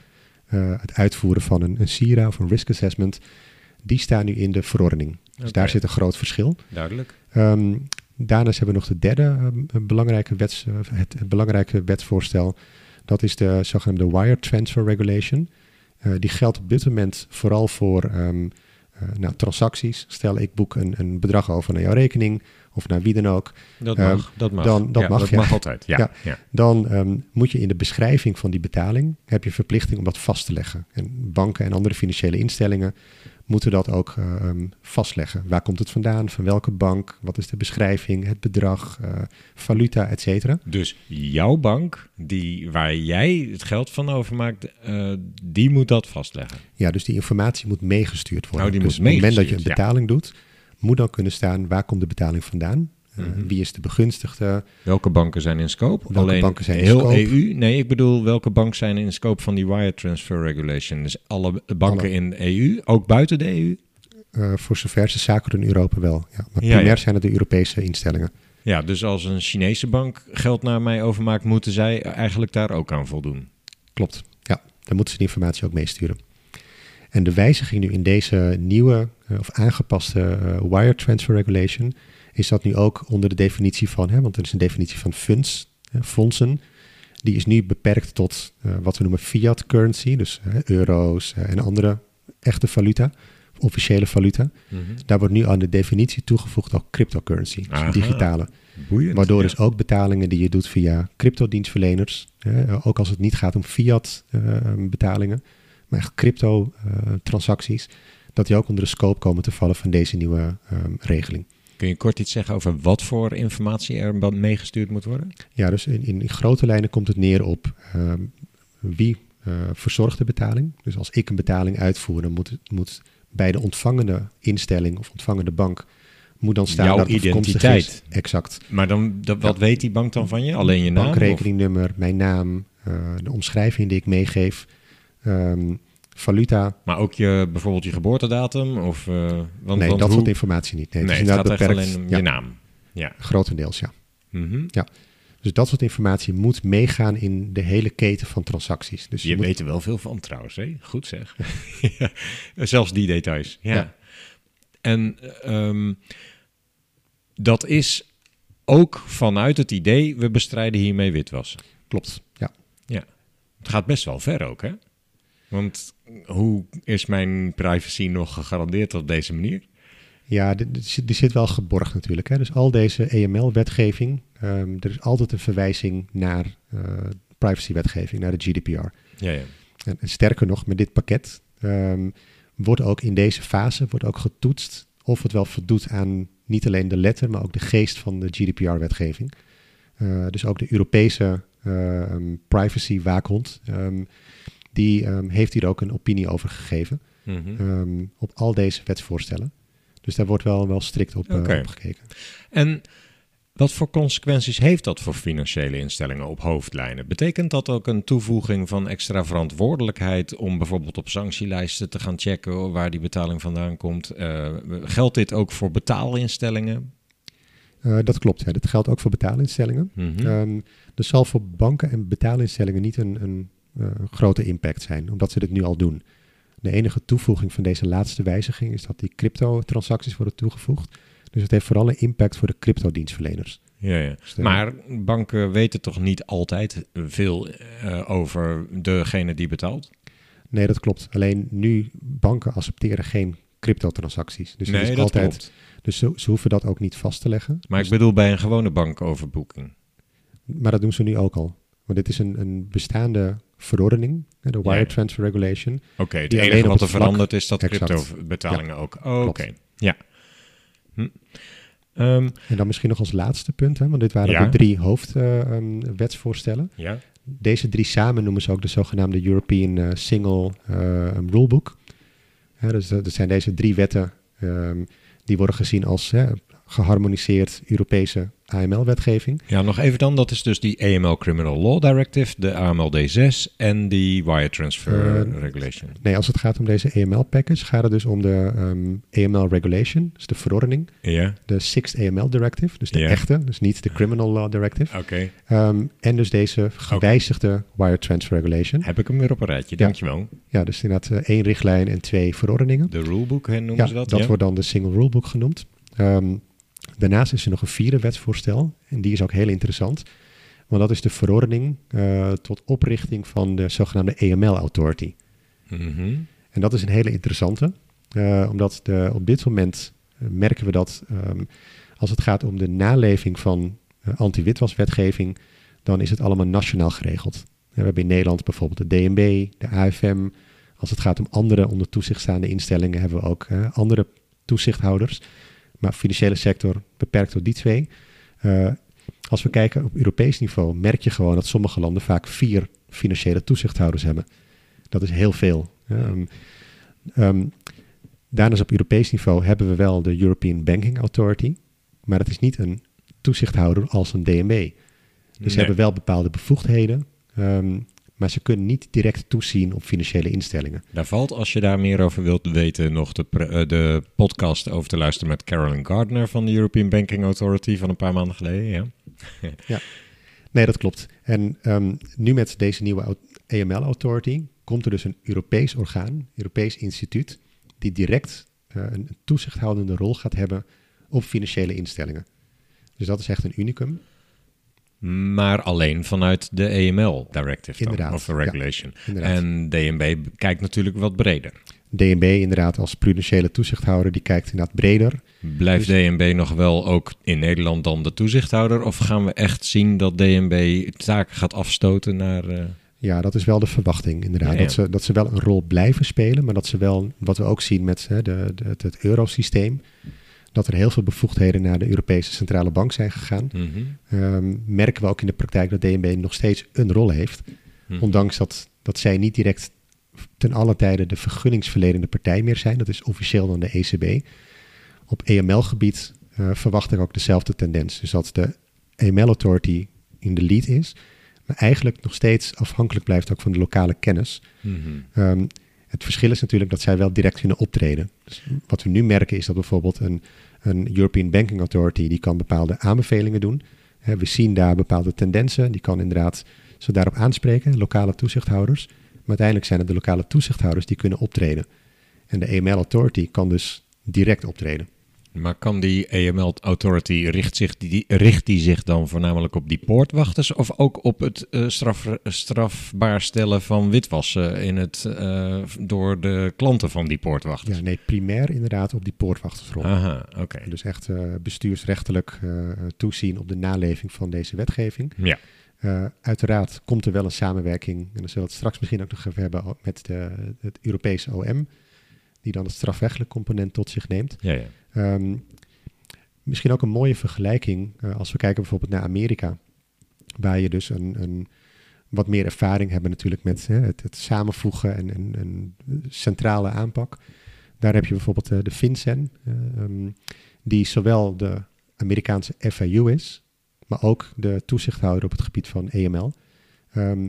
eh, het uitvoeren van een, een SIRA of een risk assessment, die staan nu in de verordening. Dus daar zit een groot verschil. Duidelijk. Ehm, daarnaast hebben we nog de derde ehm, belangrijke, wets, eh, het, het belangrijke wetsvoorstel. Dat is de zogenaamde Wire Transfer Regulation. Eh, die geldt op dit moment vooral voor ehm, eh, nou, transacties. Stel, ik boek een, een bedrag over naar jouw rekening of naar wie dan ook. Dat Ehm, mag. dat mag. dan- dat Ja, mag, dat ja. mag altijd. Ja. Ja. Ja. Dan ehm, moet je in de beschrijving van die betaling heb je verplichting om dat vast te leggen. En banken en andere financiële instellingen moeten dat ook eh, ehm, vastleggen. Waar komt het vandaan? Van welke bank? Wat is de beschrijving? Het bedrag? eh, valuta, et cetera. Dus jouw bank, die, waar jij het geld van overmaakt, eh die moet dat vastleggen. Ja, dus die informatie moet meegestuurd worden. Oh, die dus moet op het moment dat je een ja. betaling doet, moet dan kunnen staan waar komt de betaling vandaan? Eh, Mhm. Wie is de begunstigde? Welke banken zijn in scope? Welke Alleen banken zijn heel scope? EU? Nee, ik bedoel, welke banken zijn in scope van die wire transfer regulation? Dus alle banken Alle. in de EU, ook buiten de E EU? Eh, voor zover ze zaken doen in Europa wel. Ja, maar Ja, primair ja. zijn het de Europese instellingen. Ja, dus als een Chinese bank geld naar mij overmaakt, moeten zij eigenlijk daar ook aan voldoen. Klopt, ja. Dan moeten ze die informatie ook meesturen. En de wijziging nu in deze nieuwe eh, of aangepaste wire transfer regulation is dat nu ook onder de definitie van, hè, want er is een definitie van funds, hè, fondsen, die is nu beperkt tot eh, wat we noemen fiat currency, dus eh, euro's eh, en andere echte valuta, officiële valuta. Daar wordt nu aan de definitie toegevoegd ook cryptocurrency, dus Aha. digitale. Boeiend. Waardoor ja. dus ook betalingen die je doet via cryptodienstverleners, hè, ook als het niet gaat om fiat eh, betalingen, maar echt crypto eh, transacties, dat die ook onder de scope komen te vallen van deze nieuwe ehm, regeling. Kun je kort iets zeggen over wat voor informatie er meegestuurd moet worden? Ja, dus in, in, in grote lijnen komt het neer op ehm, wie eh, verzorgt de betaling. Dus als ik een betaling uitvoer, dan moet, moet bij de ontvangende instelling of ontvangende bank moet dan staan Jouw dat identiteit. is. Exact. Maar dan, dat, wat weet die bank dan van je? Alleen je naam? bankrekeningnummer, mijn naam, eh, de omschrijving die ik meegeef, ehm, valuta. Maar ook je, bijvoorbeeld je geboortedatum? Of, eh, want, nee, want dat hoe- soort informatie niet. Nee, Nee, het is het gaat inderdaad echt beperkt. alleen om ja, je naam. Ja. grotendeels, ja. Mhm. Dus dat soort informatie moet meegaan in de hele keten van transacties. Dus je, Je moet, weet er wel veel van trouwens, hè? Goed zeg. Ja, Zelfs die details. Ja. Ja. En ehm, dat is ook vanuit het idee, we bestrijden hiermee witwassen. klopt, ja. Het gaat best wel ver ook, hè? Want hoe is mijn privacy nog gegarandeerd op deze manier? Ja, die, zit- wel geborgd natuurlijk. Hè. Dus al deze EML-wetgeving, ehm, er is altijd een verwijzing naar eh, privacywetgeving, naar de GDPR. Ja, ja. En, en sterker nog, met dit pakket ehm, wordt ook in deze fase wordt ook getoetst of het wel voldoet aan niet alleen de letter, maar ook de geest van de GDPR-wetgeving. dus ook de Europese ehm, privacy-waakhond, die ehm, heeft hier ook een opinie over gegeven Mhm. ehm, op al deze wetsvoorstellen. Dus daar wordt wel, wel strikt op, eh, op gekeken. En wat voor consequenties heeft dat voor financiële instellingen op hoofdlijnen? Betekent dat ook een toevoeging van extra verantwoordelijkheid om bijvoorbeeld op sanctielijsten te gaan checken waar die betaling vandaan komt? Eh, geldt dit ook voor betaalinstellingen? Eh, dat klopt, ja. dat geldt ook voor betaalinstellingen. Ehm, er zal voor banken en betaalinstellingen niet een, een grote impact zijn, omdat ze dit nu al doen. De enige toevoeging van deze laatste wijziging is dat die crypto-transacties worden toegevoegd. Dus het heeft vooral een impact voor de crypto-dienstverleners. Ja, ja. Dus Maar banken weten toch niet altijd veel eh, over degene die betaalt? Nee, dat klopt. Alleen nu, banken accepteren geen crypto-transacties. Dus, nee, dat altijd, klopt. dus ze, ze hoeven dat ook niet vast te leggen. Maar Dus- ik bedoel bij een gewone bankoverboeking. maar dat doen ze nu ook al. Want dit is een, een bestaande verordening, de Wire ja. Transfer Regulation. Oké, het Die enige wat er het verandert is dat crypto-betalingen ook. Oh, Oké, ja. Hm. Ehm, En dan misschien nog als laatste punt, hè, want dit waren Ja. de drie hoofdwetsvoorstellen. ja. Deze drie samen noemen ze ook de zogenaamde European eh, Single eh, Rulebook. Hè, dus dat dat zijn deze drie wetten ehm, die worden gezien als hè, geharmoniseerd Europese AML-wetgeving. ja, nog even dan. Dat is dus die AML Criminal Law Directive, de AML D6 en die Wire Transfer Eh, Regulation. Nee, als het gaat om deze AML-package, gaat het dus om de ehm, AML Regulation, dus de verordening, Ja, de Sixth AML Directive, dus de echte, dus niet de Criminal Law Directive. oké. Ehm, en dus deze gewijzigde Wire Transfer Regulation. Heb ik hem weer op een rijtje, Ja. dankjewel. Ja, dus inderdaad eh, één richtlijn en twee verordeningen. De rulebook hè, noemen Ja, ze dat? dat ja? wordt dan de Single Rulebook genoemd. Ehm, daarnaast is er nog een vierde wetsvoorstel. En die is ook heel interessant. Want dat is de verordening eh, tot oprichting van de zogenaamde AML Authority. Mhm. En dat is een hele interessante. eh, omdat de, op dit moment eh, merken we dat ehm, als het gaat om de naleving van anti-witwaswetgeving, dan is het allemaal nationaal geregeld. we hebben in Nederland bijvoorbeeld de DNB, de AFM. Als het gaat om andere onder toezicht staande instellingen, hebben we ook andere toezichthouders. Maar financiële sector beperkt tot die twee. Eh, als we kijken op Europees niveau, merk je gewoon dat sommige landen vaak vier financiële toezichthouders hebben. Dat is heel veel. Ehm, ehm, daarnaast op Europees niveau hebben we wel de European Banking Authority, maar het is niet een toezichthouder als een DNB. Dus Nee. ze hebben wel bepaalde bevoegdheden, ehm, maar ze kunnen niet direct toezien op financiële instellingen. Daar valt, als je daar meer over wilt weten, nog de, eh, de podcast over te luisteren met Carolyn Gardner van de European Banking Authority van een paar maanden geleden. Ja. Nee, dat klopt. En ehm, nu met deze nieuwe AML Authority komt er dus een Europees orgaan, Europees instituut, die direct eh, een toezichthoudende rol gaat hebben op financiële instellingen. Dus dat is echt een unicum. Maar alleen vanuit de AML Directive dan, of de ja, Regulation. en DNB kijkt natuurlijk wat breder. DNB inderdaad als prudentiële toezichthouder, die kijkt inderdaad breder. Blijft Dus- DNB nog wel ook in Nederland dan de toezichthouder? Of gaan we echt zien dat DNB taken gaat afstoten naar... eh, Ja, dat is wel de verwachting inderdaad. Ja, ja. Dat, ze, dat ze wel een rol blijven spelen, maar dat ze wel, wat we ook zien met hè, de, de, het, het eurosysteem, dat er heel veel bevoegdheden naar de Europese Centrale Bank zijn gegaan. mhm, Ehm, merken we ook in de praktijk dat DNB nog steeds een rol heeft. mhm. Ondanks dat, dat zij niet direct ten alle tijde de vergunningsverlenende partij meer zijn. Dat is officieel dan de ECB. Op EML-gebied eh, verwacht ik ook dezelfde tendens. Dus dat de EML Authority in de lead is. Maar eigenlijk nog steeds afhankelijk blijft ook van de lokale kennis. Mhm. Ehm, het verschil is natuurlijk dat zij wel direct kunnen optreden. Dus wat we nu merken is dat bijvoorbeeld een, een European Banking Authority... die kan bepaalde aanbevelingen doen. We zien daar bepaalde tendensen. Die kan inderdaad ze daarop aanspreken, lokale toezichthouders. Maar uiteindelijk zijn het de lokale toezichthouders die kunnen optreden. En de AML Authority kan dus direct optreden. Maar kan die AML Authority, richt, zich die, richt die zich dan voornamelijk op die poortwachters of ook op het eh, straf, strafbaar stellen van witwassen in het, eh, door de klanten van die poortwachters? Ja, nee, primair inderdaad op die poortwachtersrol. Aha, oké. Dus echt eh, bestuursrechtelijk toezien op de naleving van deze wetgeving. Ja, Uh, uiteraard komt er wel een samenwerking, en dan zullen we het straks misschien ook nog even hebben met de, het Europese OM, die dan het strafrechtelijk component tot zich neemt. ja, ja. Ehm, misschien ook een mooie vergelijking, eh, als we kijken bijvoorbeeld naar Amerika. waar je dus een, een wat meer ervaring hebben natuurlijk met hè, het, het samenvoegen en een, centrale aanpak. Daar heb je bijvoorbeeld eh, de FinCEN, eh, ehm, die zowel de Amerikaanse FAU is, maar ook de toezichthouder op het gebied van EML. Ehm,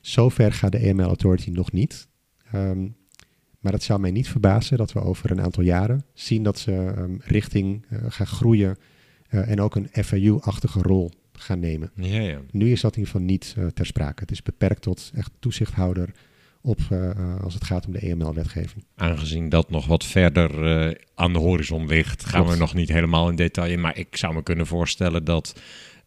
zover gaat de EML Authority nog niet. Maar het zou mij niet verbazen dat we over een aantal jaren zien dat ze ehm, richting eh, gaan groeien eh, en ook een FAU-achtige rol gaan nemen. Ja, ja. Nu is dat in ieder geval niet eh, ter sprake. Het is beperkt tot echt toezichthouder op als het gaat om de EML-wetgeving. Aangezien dat nog wat verder aan de horizon ligt, gaan we nog niet helemaal in detail in. Maar ik zou me kunnen voorstellen dat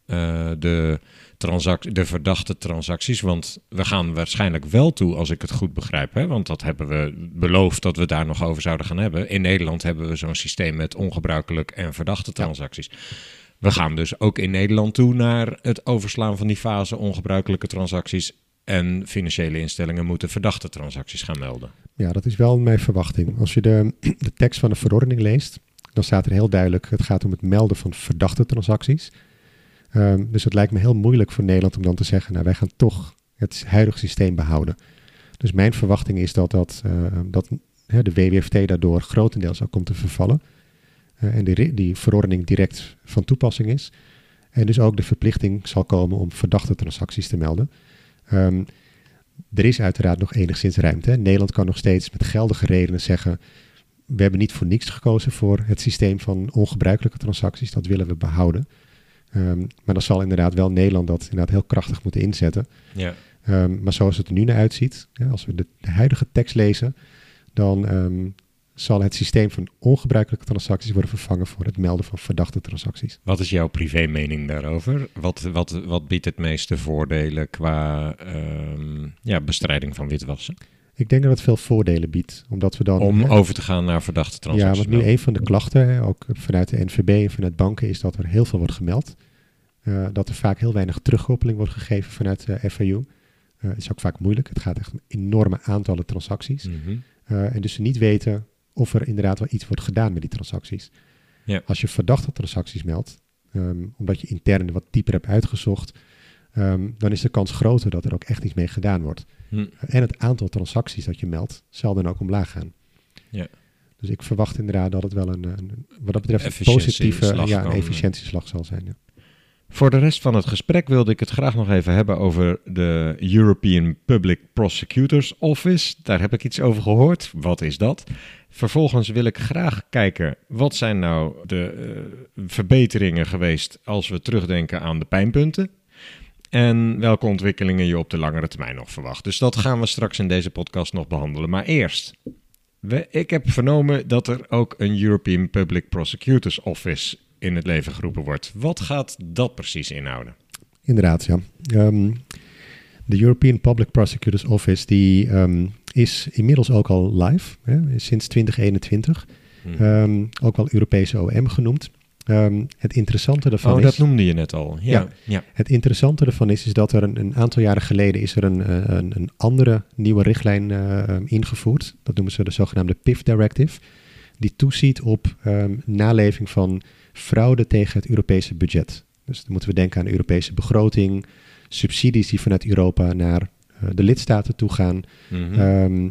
de, transac- de verdachte transacties, want we gaan waarschijnlijk wel toe, als ik het goed begrijp, hè, want dat hebben we beloofd dat we daar nog over zouden gaan hebben. In Nederland hebben we zo'n systeem met ongebruikelijk en verdachte transacties. We gaan dus ook in Nederland toe naar het overslaan van die fase ongebruikelijke transacties. En financiële instellingen moeten verdachte transacties gaan melden. Ja, dat is wel mijn verwachting. Als je de, de tekst van de verordening leest, dan staat er heel duidelijk: het gaat om het melden van verdachte transacties. Ehm, dus het lijkt me heel moeilijk voor Nederland om dan te zeggen: nou, wij gaan toch het huidige systeem behouden. Dus mijn verwachting is dat, dat, eh, dat de WWFT daardoor grotendeels ook komt te vervallen. Eh, en die, die verordening direct van toepassing is. En dus ook de verplichting zal komen om verdachte transacties te melden. Ehm, er is uiteraard nog enigszins ruimte. Nederland kan nog steeds met geldige redenen zeggen: we hebben niet voor niks gekozen voor het systeem van ongebruikelijke transacties. Dat willen we behouden. Ehm, maar dan zal inderdaad wel Nederland dat inderdaad heel krachtig moeten inzetten. Ja. Ehm, maar zoals het er nu naar uitziet, als we de, de huidige tekst lezen, dan ehm, zal het systeem van ongebruikelijke transacties worden vervangen voor het melden van verdachte transacties. Wat is jouw privé mening daarover? Wat, wat, wat biedt het meeste voordelen qua ja, bestrijding van witwassen? Ik denk dat het veel voordelen biedt, omdat we dan... Om hè, over te gaan naar verdachte Ja, transacties. want nu een van de klachten, hè, ook vanuit de NVB en vanuit banken, is dat er heel veel wordt gemeld. Eh, dat er vaak heel weinig terugkoppeling wordt gegeven vanuit de FAU. Eh, het is ook vaak moeilijk. Het gaat echt om enorme aantallen transacties. Mhm. Eh, en dus ze niet weten of er inderdaad wel iets wordt gedaan met die transacties. Ja. Als je verdachte transacties meldt, ehm, omdat je intern wat dieper hebt uitgezocht, ehm, dan is de kans groter dat er ook echt iets mee gedaan wordt. Hm. En het aantal transacties dat je meldt, zal dan ook omlaag gaan. Ja. Dus ik verwacht inderdaad dat het wel een, een wat dat betreft een positieve ja, een efficiëntieslag zal zijn. Ja. Voor de rest van het gesprek wilde ik het graag nog even hebben over de European Public Prosecutors Office. Daar heb ik iets over gehoord. Wat is dat? Vervolgens wil ik graag kijken, wat zijn nou de eh, verbeteringen geweest als we terugdenken aan de pijnpunten? En welke ontwikkelingen je op de langere termijn nog verwacht. Dus dat gaan we straks in deze podcast nog behandelen. Maar eerst, we, ik heb vernomen dat er ook een European Public Prosecutors Office in het leven geroepen wordt. Wat gaat dat precies inhouden? Inderdaad, ja. Ehm, de European Public Prosecutors Office die, ehm, is inmiddels ook al live, hè, sinds 2021. Hm. Ehm, ook wel Europese OM genoemd. Ehm, het interessante daarvan oh, is... dat noemde je net al. Ja, Ja. ja. Het interessante ervan is, is dat er een, een aantal jaren geleden is er een, eh, een, een andere nieuwe richtlijn um, ingevoerd. Dat noemen ze de zogenaamde PIF Directive. Die toeziet op ehm, naleving van fraude tegen het Europese budget. Dus dan moeten we denken aan de Europese begroting, subsidies die vanuit Europa naar eh, de lidstaten toe gaan. Mhm.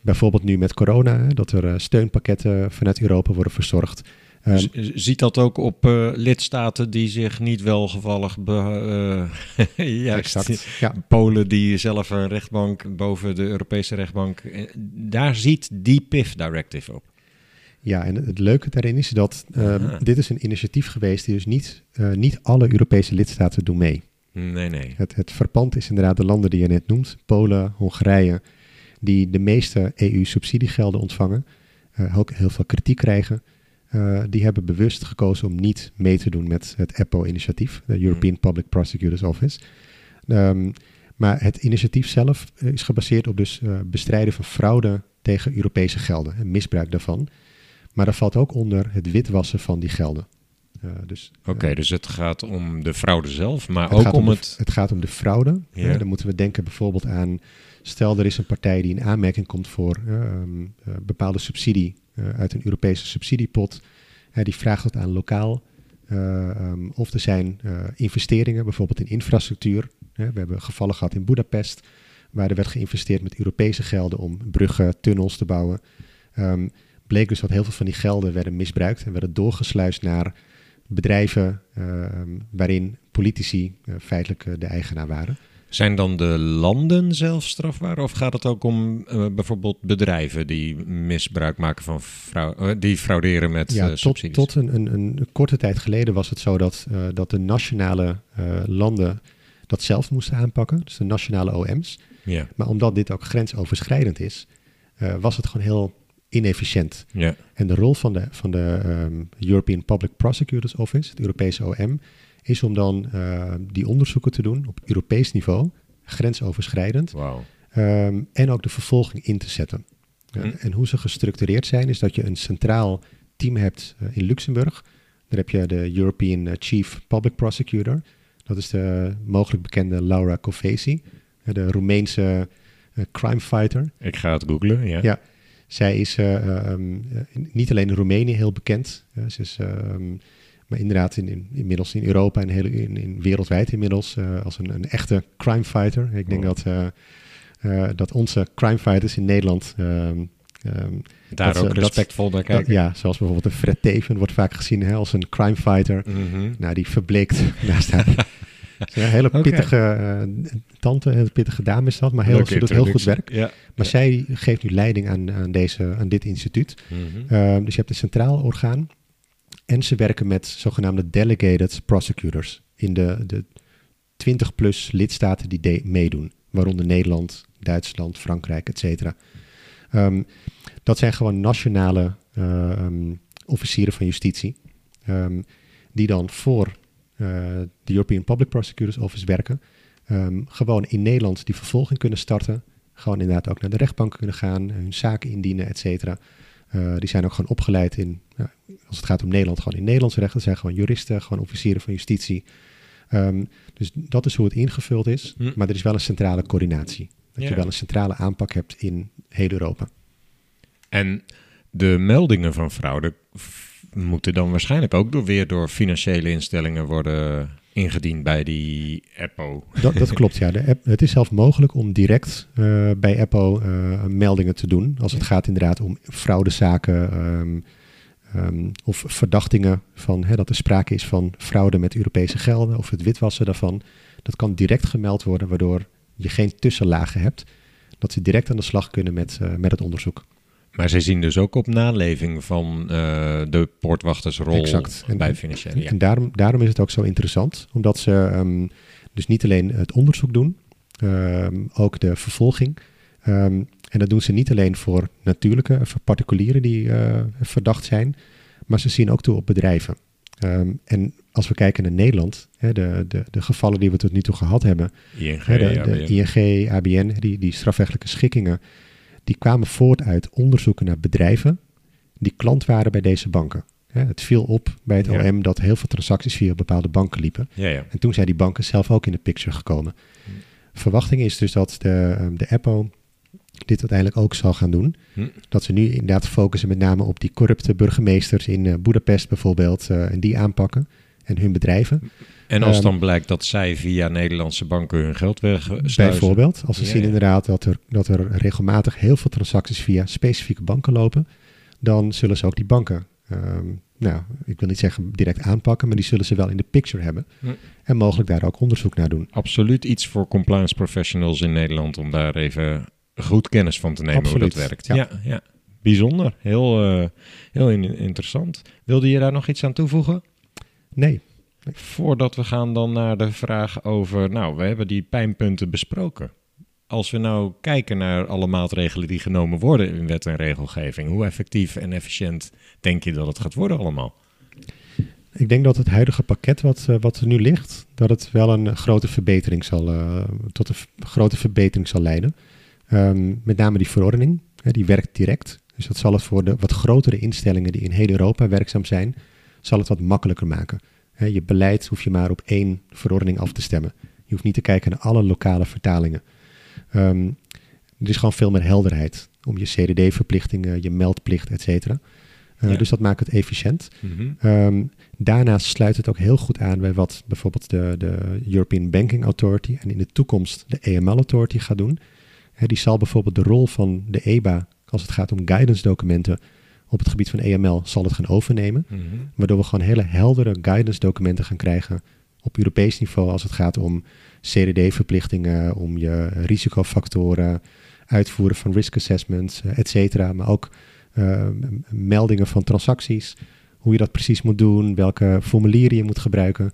Bijvoorbeeld nu met corona, dat er steunpakketten vanuit Europa worden verzorgd. Z- ziet dat ook op eh, lidstaten die zich niet welgevallig be, eh, juist, exact. Ja, Polen die zelf een rechtbank boven de Europese rechtbank. eh, Daar ziet die PIF Directive op. Ja, en het leuke daarin is dat dit is een initiatief geweest die dus niet, niet alle Europese lidstaten doen mee. Nee, nee. Het, het verpand is inderdaad de landen die je net noemt, Polen, Hongarije, die de meeste EU-subsidiegelden ontvangen, ook heel veel kritiek krijgen. Eh, die hebben bewust gekozen om niet mee te doen met het EPPO-initiatief, de European Public Prosecutors Office. Ehm, maar het initiatief zelf eh, is gebaseerd op dus eh, bestrijden van fraude tegen Europese gelden en misbruik daarvan. Maar daar valt ook onder het witwassen van die gelden. Dus, Oké, dus het gaat om de fraude zelf, maar het ook om de- het... het gaat om de fraude. Dan moeten we denken bijvoorbeeld aan... stel er is een partij die in aanmerking komt voor eh, ehm, eh, bepaalde subsidie... eh, uit een Europese subsidiepot. Die vraagt het aan lokaal ehm, of er zijn eh, investeringen, bijvoorbeeld in infrastructuur. We hebben gevallen gehad in Budapest, waar er werd geïnvesteerd met Europese gelden om bruggen, tunnels te bouwen. Ehm, bleek dus dat heel veel van die gelden werden misbruikt en werden doorgesluist naar bedrijven ehm, waarin politici feitelijk de eigenaar waren. Zijn dan de landen zelf strafbaar? Of gaat het ook om eh, bijvoorbeeld bedrijven die misbruik maken van frau- eh, die frauderen met Ja, eh, tot, subsidies? tot een, een, een korte tijd geleden was het zo dat, dat de nationale landen dat zelf moesten aanpakken, dus de nationale OM's. Ja, Maar omdat dit ook grensoverschrijdend is, was het gewoon heel inefficiënt. ja. En de rol van de, van de ehm, European Public Prosecutors Office, het Europese OM, is om dan eh, die onderzoeken te doen op Europees niveau, grensoverschrijdend, Wauw. ehm, en ook de vervolging in te zetten. Hm. En hoe ze gestructureerd zijn, is dat je een centraal team hebt eh, in Luxemburg. Daar heb je de European eh, Chief Public Prosecutor. Dat is de mogelijk bekende Laura Covesi, de Roemeense crime fighter. Ik ga het googlen, ja. Ja. Zij is eh, ehm, eh, niet alleen in Roemenië heel bekend. ze is, ehm, maar inderdaad in, in, inmiddels in Europa en heel, in, in wereldwijd inmiddels eh, als een, een echte crime fighter. Ik denk Wow. dat, eh, eh, dat onze crime fighters in Nederland... ehm, ehm, Daar Dat ook ze- dat- respectvol naar dat- kijken. ja, zoals bijvoorbeeld een Fred Teven wordt vaak gezien hè, als een crime fighter. Mhm. Nou, die verbleekt naast haar. Een hele pittige tante, een hele pittige dame is dat, maar heel, ze doet heel goed werk. Ja. Maar zij geeft nu leiding aan, aan, deze, aan dit instituut. Mhm. Ehm, dus je hebt een centraal orgaan. En ze werken met zogenaamde delegated prosecutors. In de, de 20 plus lidstaten die meedoen. Waaronder Nederland, Duitsland, Frankrijk, et cetera. Ehm, dat zijn gewoon nationale eh, ehm, officieren van justitie. ehm, die dan voor eh, de European Public Prosecutors Office werken. Gewoon in Nederland die vervolging kunnen starten. Gewoon inderdaad ook naar de rechtbank kunnen gaan. Hun zaken indienen, et cetera. Eh, die zijn ook gewoon opgeleid in, ja, als het gaat om Nederland, gewoon in Nederlands recht. Dat zijn gewoon juristen, gewoon officieren van justitie. Ehm, dus dat is hoe het ingevuld is. Hm. Maar er is wel een centrale coördinatie. Dat Ja. je wel een centrale aanpak hebt in heel Europa. En de meldingen van fraude moeten dan waarschijnlijk ook door, weer door financiële instellingen worden ingediend bij die EPO. Dat, dat klopt, ja. De app, het is zelf mogelijk om direct eh, bij EPO eh, meldingen te doen. Als het gaat inderdaad om fraudezaken ehm, ehm, of verdachtingen van hè, dat er sprake is van fraude met Europese gelden of het witwassen daarvan. Dat kan direct gemeld worden, waardoor je geen tussenlagen hebt. Dat ze direct aan de slag kunnen met, eh, met het onderzoek. Maar zij zien dus ook op naleving van eh, de poortwachtersrol Exact. En- bij financiële. Ja. En daarom, daarom is het ook zo interessant, omdat ze ehm, dus niet alleen het onderzoek doen, ehm, ook de vervolging. Ehm, en dat doen ze niet alleen voor natuurlijke, voor particulieren die eh, verdacht zijn, maar ze zien ook toe op bedrijven. En als we kijken naar Nederland, hè, de, de, de gevallen die we tot nu toe gehad hebben, ING, hè, de, de. ING, ABN, die, die strafrechtelijke schikkingen, die kwamen voort uit onderzoeken naar bedrijven die klant waren bij deze banken. Het viel op bij het Ja. OM dat heel veel transacties via bepaalde banken liepen. Ja, ja. En toen zijn die banken zelf ook in de picture gekomen. Verwachting is dus dat de, ehm, de EPO dit uiteindelijk ook zal gaan doen. Hm. Dat ze nu inderdaad focussen met name op die corrupte burgemeesters in eh Boedapest bijvoorbeeld. eh, en die aanpakken en hun bedrijven. En als Ehm, dan blijkt dat zij via Nederlandse banken hun geld wegsluizen. Bijvoorbeeld, als ze Ja, zien ja. inderdaad dat er, dat er regelmatig heel veel transacties via specifieke banken lopen, dan zullen ze ook die banken, ehm, nou, ik wil niet zeggen direct aanpakken, maar die zullen ze wel in de picture hebben. Hm. En mogelijk daar ook onderzoek naar doen. Absoluut iets voor compliance professionals in Nederland om daar even goed kennis van te nemen Absoluut, hoe dat werkt. ja. Ja, ja. Bijzonder. Heel, eh, heel in- interessant. Wilde je daar nog iets aan toevoegen? Nee, Voordat we gaan dan naar de vraag over, nou, we hebben die pijnpunten besproken. Als we nou kijken naar alle maatregelen die genomen worden in wet en regelgeving, hoe effectief en efficiënt denk je dat het gaat worden allemaal? ik denk dat het huidige pakket wat, eh, wat er nu ligt, dat het wel een grote verbetering zal, eh, tot een grote verbetering zal leiden. Ehm, met name die verordening, hè, die werkt direct. Dus dat zal het voor de wat grotere instellingen die in heel Europa werkzaam zijn, zal het wat makkelijker maken. Je beleid hoef je maar op één verordening af te stemmen. Je hoeft niet te kijken naar alle lokale vertalingen. Ehm, er is gewoon veel meer helderheid om je CDD-verplichtingen, je meldplicht, et cetera. Eh, Ja. Dus dat maakt het efficiënt. Mhm. Ehm, daarnaast sluit het ook heel goed aan bij wat bijvoorbeeld de, de European Banking Authority en in de toekomst de AML Authority gaat doen. Die zal bijvoorbeeld de rol van de EBA als het gaat om guidance documenten op het gebied van AML zal het gaan overnemen. Mhm. Waardoor we gewoon hele heldere guidance documenten gaan krijgen op Europees niveau als het gaat om CDD-verplichtingen, om je risicofactoren, uitvoeren van risk assessments, eh, et cetera. Maar ook eh, meldingen van transacties, hoe je dat precies moet doen, welke formulieren je moet gebruiken.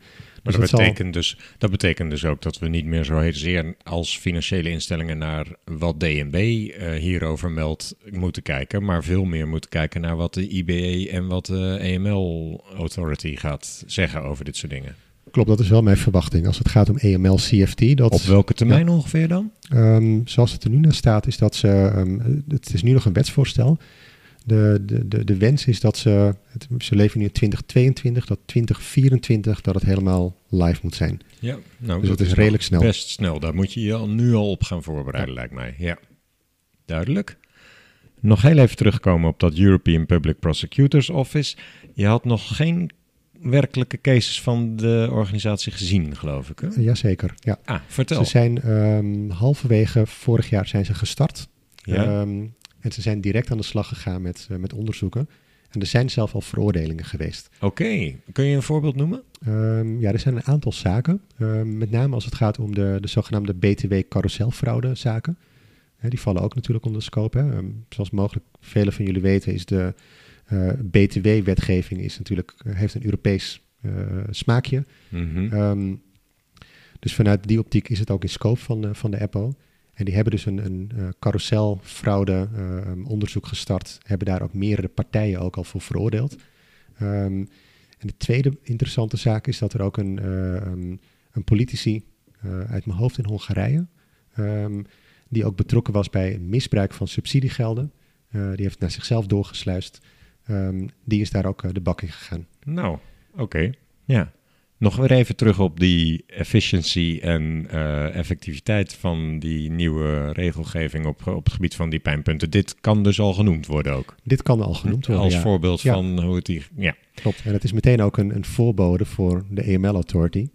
Dus dat, dat zal- betekent dus, dat betekent dus ook dat we niet meer zo zeer als financiële instellingen naar wat DNB eh, hierover meldt moeten kijken, maar veel meer moeten kijken naar wat de IBE en wat de AML Authority gaat zeggen over dit soort dingen. Klopt, dat is wel mijn verwachting. Als het gaat om AML CFT, dat, Op welke termijn ongeveer dan? Ehm, zoals het er nu naar staat, is dat ze. ehm, het is nu nog een wetsvoorstel. De, de, de, de wens is dat ze. Het, ze leven nu in 2022, dat 2024 dat het helemaal live moet zijn. Ja, nou, Dus dat is redelijk snel. Best snel. Daar moet je je al nu al op gaan voorbereiden, lijkt mij. Ja, duidelijk. Nog heel even terugkomen op dat European Public Prosecutors Office. Je had nog geen werkelijke cases van de organisatie gezien, geloof ik. Hè? Jazeker. Ja. Ah, vertel. Ze zijn ehm, halverwege vorig jaar zijn ze gestart. Ja? Ehm, en ze zijn direct aan de slag gegaan met, eh, met onderzoeken. En er zijn zelf al veroordelingen geweest. Oké, kun je een voorbeeld noemen? Ehm, ja, er zijn een aantal zaken. Ehm, met name als het gaat om de, de zogenaamde BTW-carouselfraude zaken. Hè, die vallen ook natuurlijk onder de scope. Hè. Ehm, zoals mogelijk velen van jullie weten is de eh, BTW-wetgeving is natuurlijk, eh, heeft een Europees smaakje. Mhm. Dus vanuit die optiek is het ook in scope van, van de EPO. En die hebben dus een, een eh, carouselfraude eh, onderzoek gestart. Hebben daar ook meerdere partijen ook al voor veroordeeld. Ehm, en de tweede interessante zaak is dat er ook een, eh, een, een politici uit mijn hoofd in Hongarije... ehm, die ook betrokken was bij misbruik van subsidiegelden. Die heeft naar zichzelf doorgesluist. Ehm, die is daar ook de bak in gegaan. Nou, oké. Ja. Nog weer even terug op die efficiency en eh, effectiviteit van die nieuwe regelgeving op, op het gebied van die pijnpunten. Dit kan dus al genoemd worden ook. Dit kan al genoemd worden. Als ja. voorbeeld Ja. van hoe het hier... Ja. Klopt. En het is meteen ook een, een voorbode voor de AML Authority.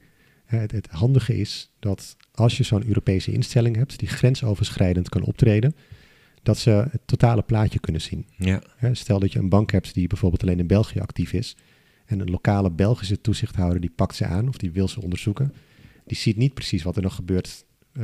Hè, Het, het handige is dat als je zo'n Europese instelling hebt die grensoverschrijdend kan optreden, dat ze het totale plaatje kunnen zien. Ja. Hè, Stel dat je een bank hebt die bijvoorbeeld alleen in België actief is en een lokale Belgische toezichthouder die pakt ze aan of die wil ze onderzoeken. Die ziet niet precies wat er nog gebeurt eh,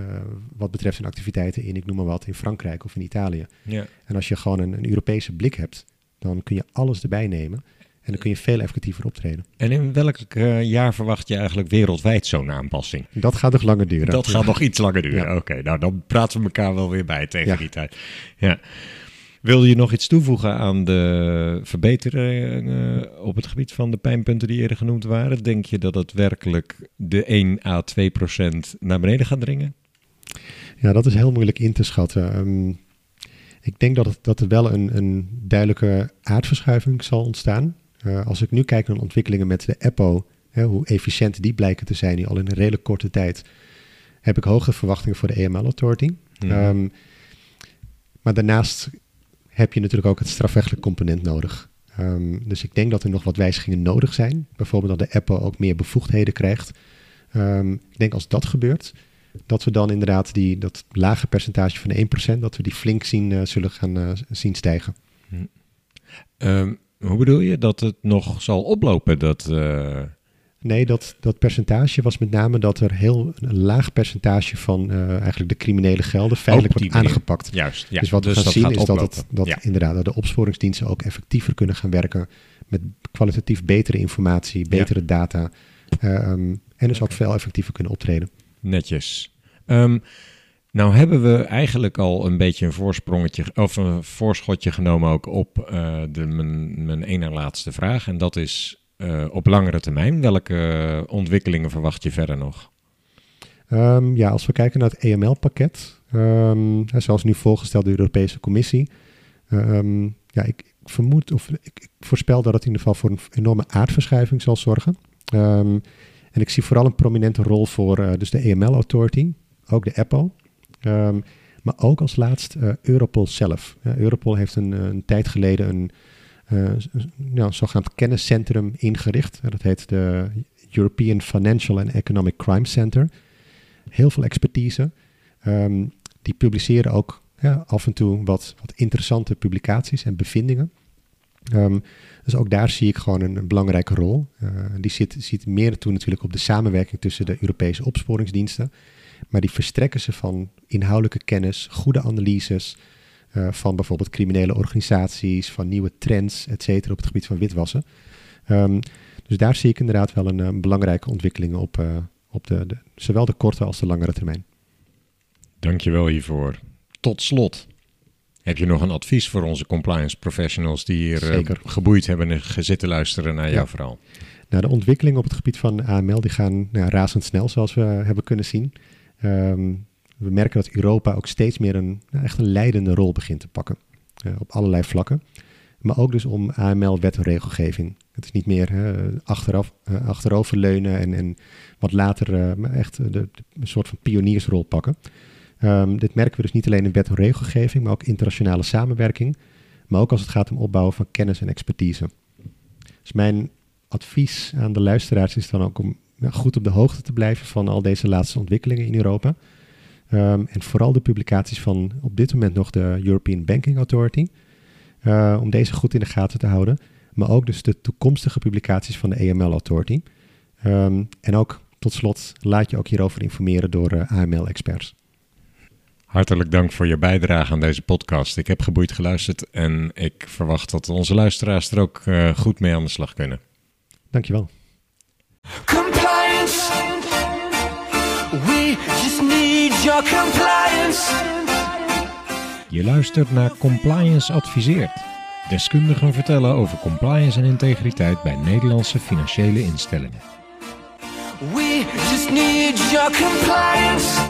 wat betreft zijn activiteiten in, ik noem maar wat, in Frankrijk of in Italië. ja. En als je gewoon een, een Europese blik hebt, dan kun je alles erbij nemen en dan kun je veel effectiever optreden. En in welk eh, jaar verwacht je eigenlijk wereldwijd zo'n aanpassing? Dat gaat nog langer duren. Dat gaat nog iets langer duren. Ja. Oké, nou dan praten we elkaar wel weer bij tegen Ja. die tijd. Ja. Wil je nog iets toevoegen aan de verbeteringen eh, op het gebied van de pijnpunten die eerder genoemd waren? Denk je dat het werkelijk de 1 à 2 procent naar beneden gaat dringen? Ja, dat is heel moeilijk in te schatten. Ehm, ik denk dat, het, dat er wel een, een duidelijke aardverschuiving zal ontstaan. Eh, als ik nu kijk naar de ontwikkelingen met de EPO, hè, hoe efficiënt die blijken te zijn, die al in een redelijk korte tijd, heb ik hoge verwachtingen voor de AML Authority. Mhm. Ehm, maar daarnaast heb je natuurlijk ook het strafrechtelijk component nodig. Ehm, dus ik denk dat er nog wat wijzigingen nodig zijn. Bijvoorbeeld dat de EPO ook meer bevoegdheden krijgt. Ehm, ik denk als dat gebeurt, dat we dan inderdaad die, dat lage percentage van de 1%, dat we die flink zien, eh, zullen gaan eh, zien stijgen. Ehm, hoe bedoel je dat het nog zal oplopen? Dat, eh, Nee, dat, dat percentage was met name dat er heel een laag percentage van eh, eigenlijk de criminele gelden feitelijk wordt aangepakt. Juist, ja. dus wat we gaan dat zien is dat, het, dat Ja. inderdaad dat de opsporingsdiensten ook effectiever kunnen gaan werken met kwalitatief betere informatie, betere data eh, ehm, en dus ook veel effectiever kunnen optreden. Netjes. Ehm, nou hebben we eigenlijk al een beetje een voorsprongetje of een voorschotje genomen ook op eh, de, mijn, mijn ene laatste vraag. En dat is op langere termijn. Welke ontwikkelingen verwacht je verder nog? Ehm, ja, als we kijken naar het EML-pakket, ehm, zoals nu voorgesteld door de Europese Commissie, ehm, ja, ik, vermoed of ik, voorspel dat het in ieder geval voor een enorme aardverschuiving zal zorgen. En ik zie vooral een prominente rol voor eh, dus de EML Authority, ook de EPO, maar ook als laatst eh, Europol zelf. Europol heeft een, een tijd geleden een, uh, zogenaamd kenniscentrum ingericht. dat heet de European Financial and Economic Crime Center. Heel veel expertise. Ehm, die publiceren ook ja, af en toe wat, wat interessante publicaties en bevindingen. Um, dus ook daar zie ik gewoon een, belangrijke rol. Uh, die zit, ziet meer toe natuurlijk op de samenwerking tussen de Europese opsporingsdiensten. Maar die verstrekken ze van inhoudelijke kennis, goede analyses uh, van bijvoorbeeld criminele organisaties, van nieuwe trends, et cetera, op het gebied van witwassen. Um, dus daar zie ik inderdaad wel een, een belangrijke ontwikkeling op, uh, op de, de, zowel de korte als de langere termijn. Dankjewel hiervoor. Tot slot, heb je nog een advies voor onze compliance professionals die hier uh, geboeid hebben en gezitten luisteren naar jouw verhaal? Nou, de ontwikkelingen op het gebied van AML die gaan nou, razendsnel, zoals we hebben kunnen zien. Um, we merken dat Europa ook steeds meer een, nou, echt een leidende rol begint te pakken. Uh, op allerlei vlakken. Maar ook dus om AML wet en regelgeving. Het is niet meer achteraf, uh, achteroverleunen en, en wat later uh, echt de, een soort van pioniersrol pakken. Um, dit merken we dus niet alleen in wet en regelgeving, maar ook internationale samenwerking. Maar ook als het gaat om opbouwen van kennis en expertise. Dus mijn advies aan de luisteraars is dan ook om goed op de hoogte te blijven van al deze laatste ontwikkelingen in Europa. Um, en vooral de publicaties van op dit moment nog de European Banking Authority. Uh, om deze goed in de gaten te houden. Maar ook dus de toekomstige publicaties van de AML Authority. Um, en ook tot slot laat je ook hierover informeren door uh, AML-experts. Hartelijk dank voor je bijdrage aan deze podcast. Ik heb geboeid geluisterd en ik verwacht dat onze luisteraars er ook uh, goed mee aan de slag kunnen. Dankjewel. Compliance. We just need your compliance. Je luistert naar Compliance Adviseert. Deskundigen vertellen over compliance en integriteit bij Nederlandse financiële instellingen. We just need your compliance.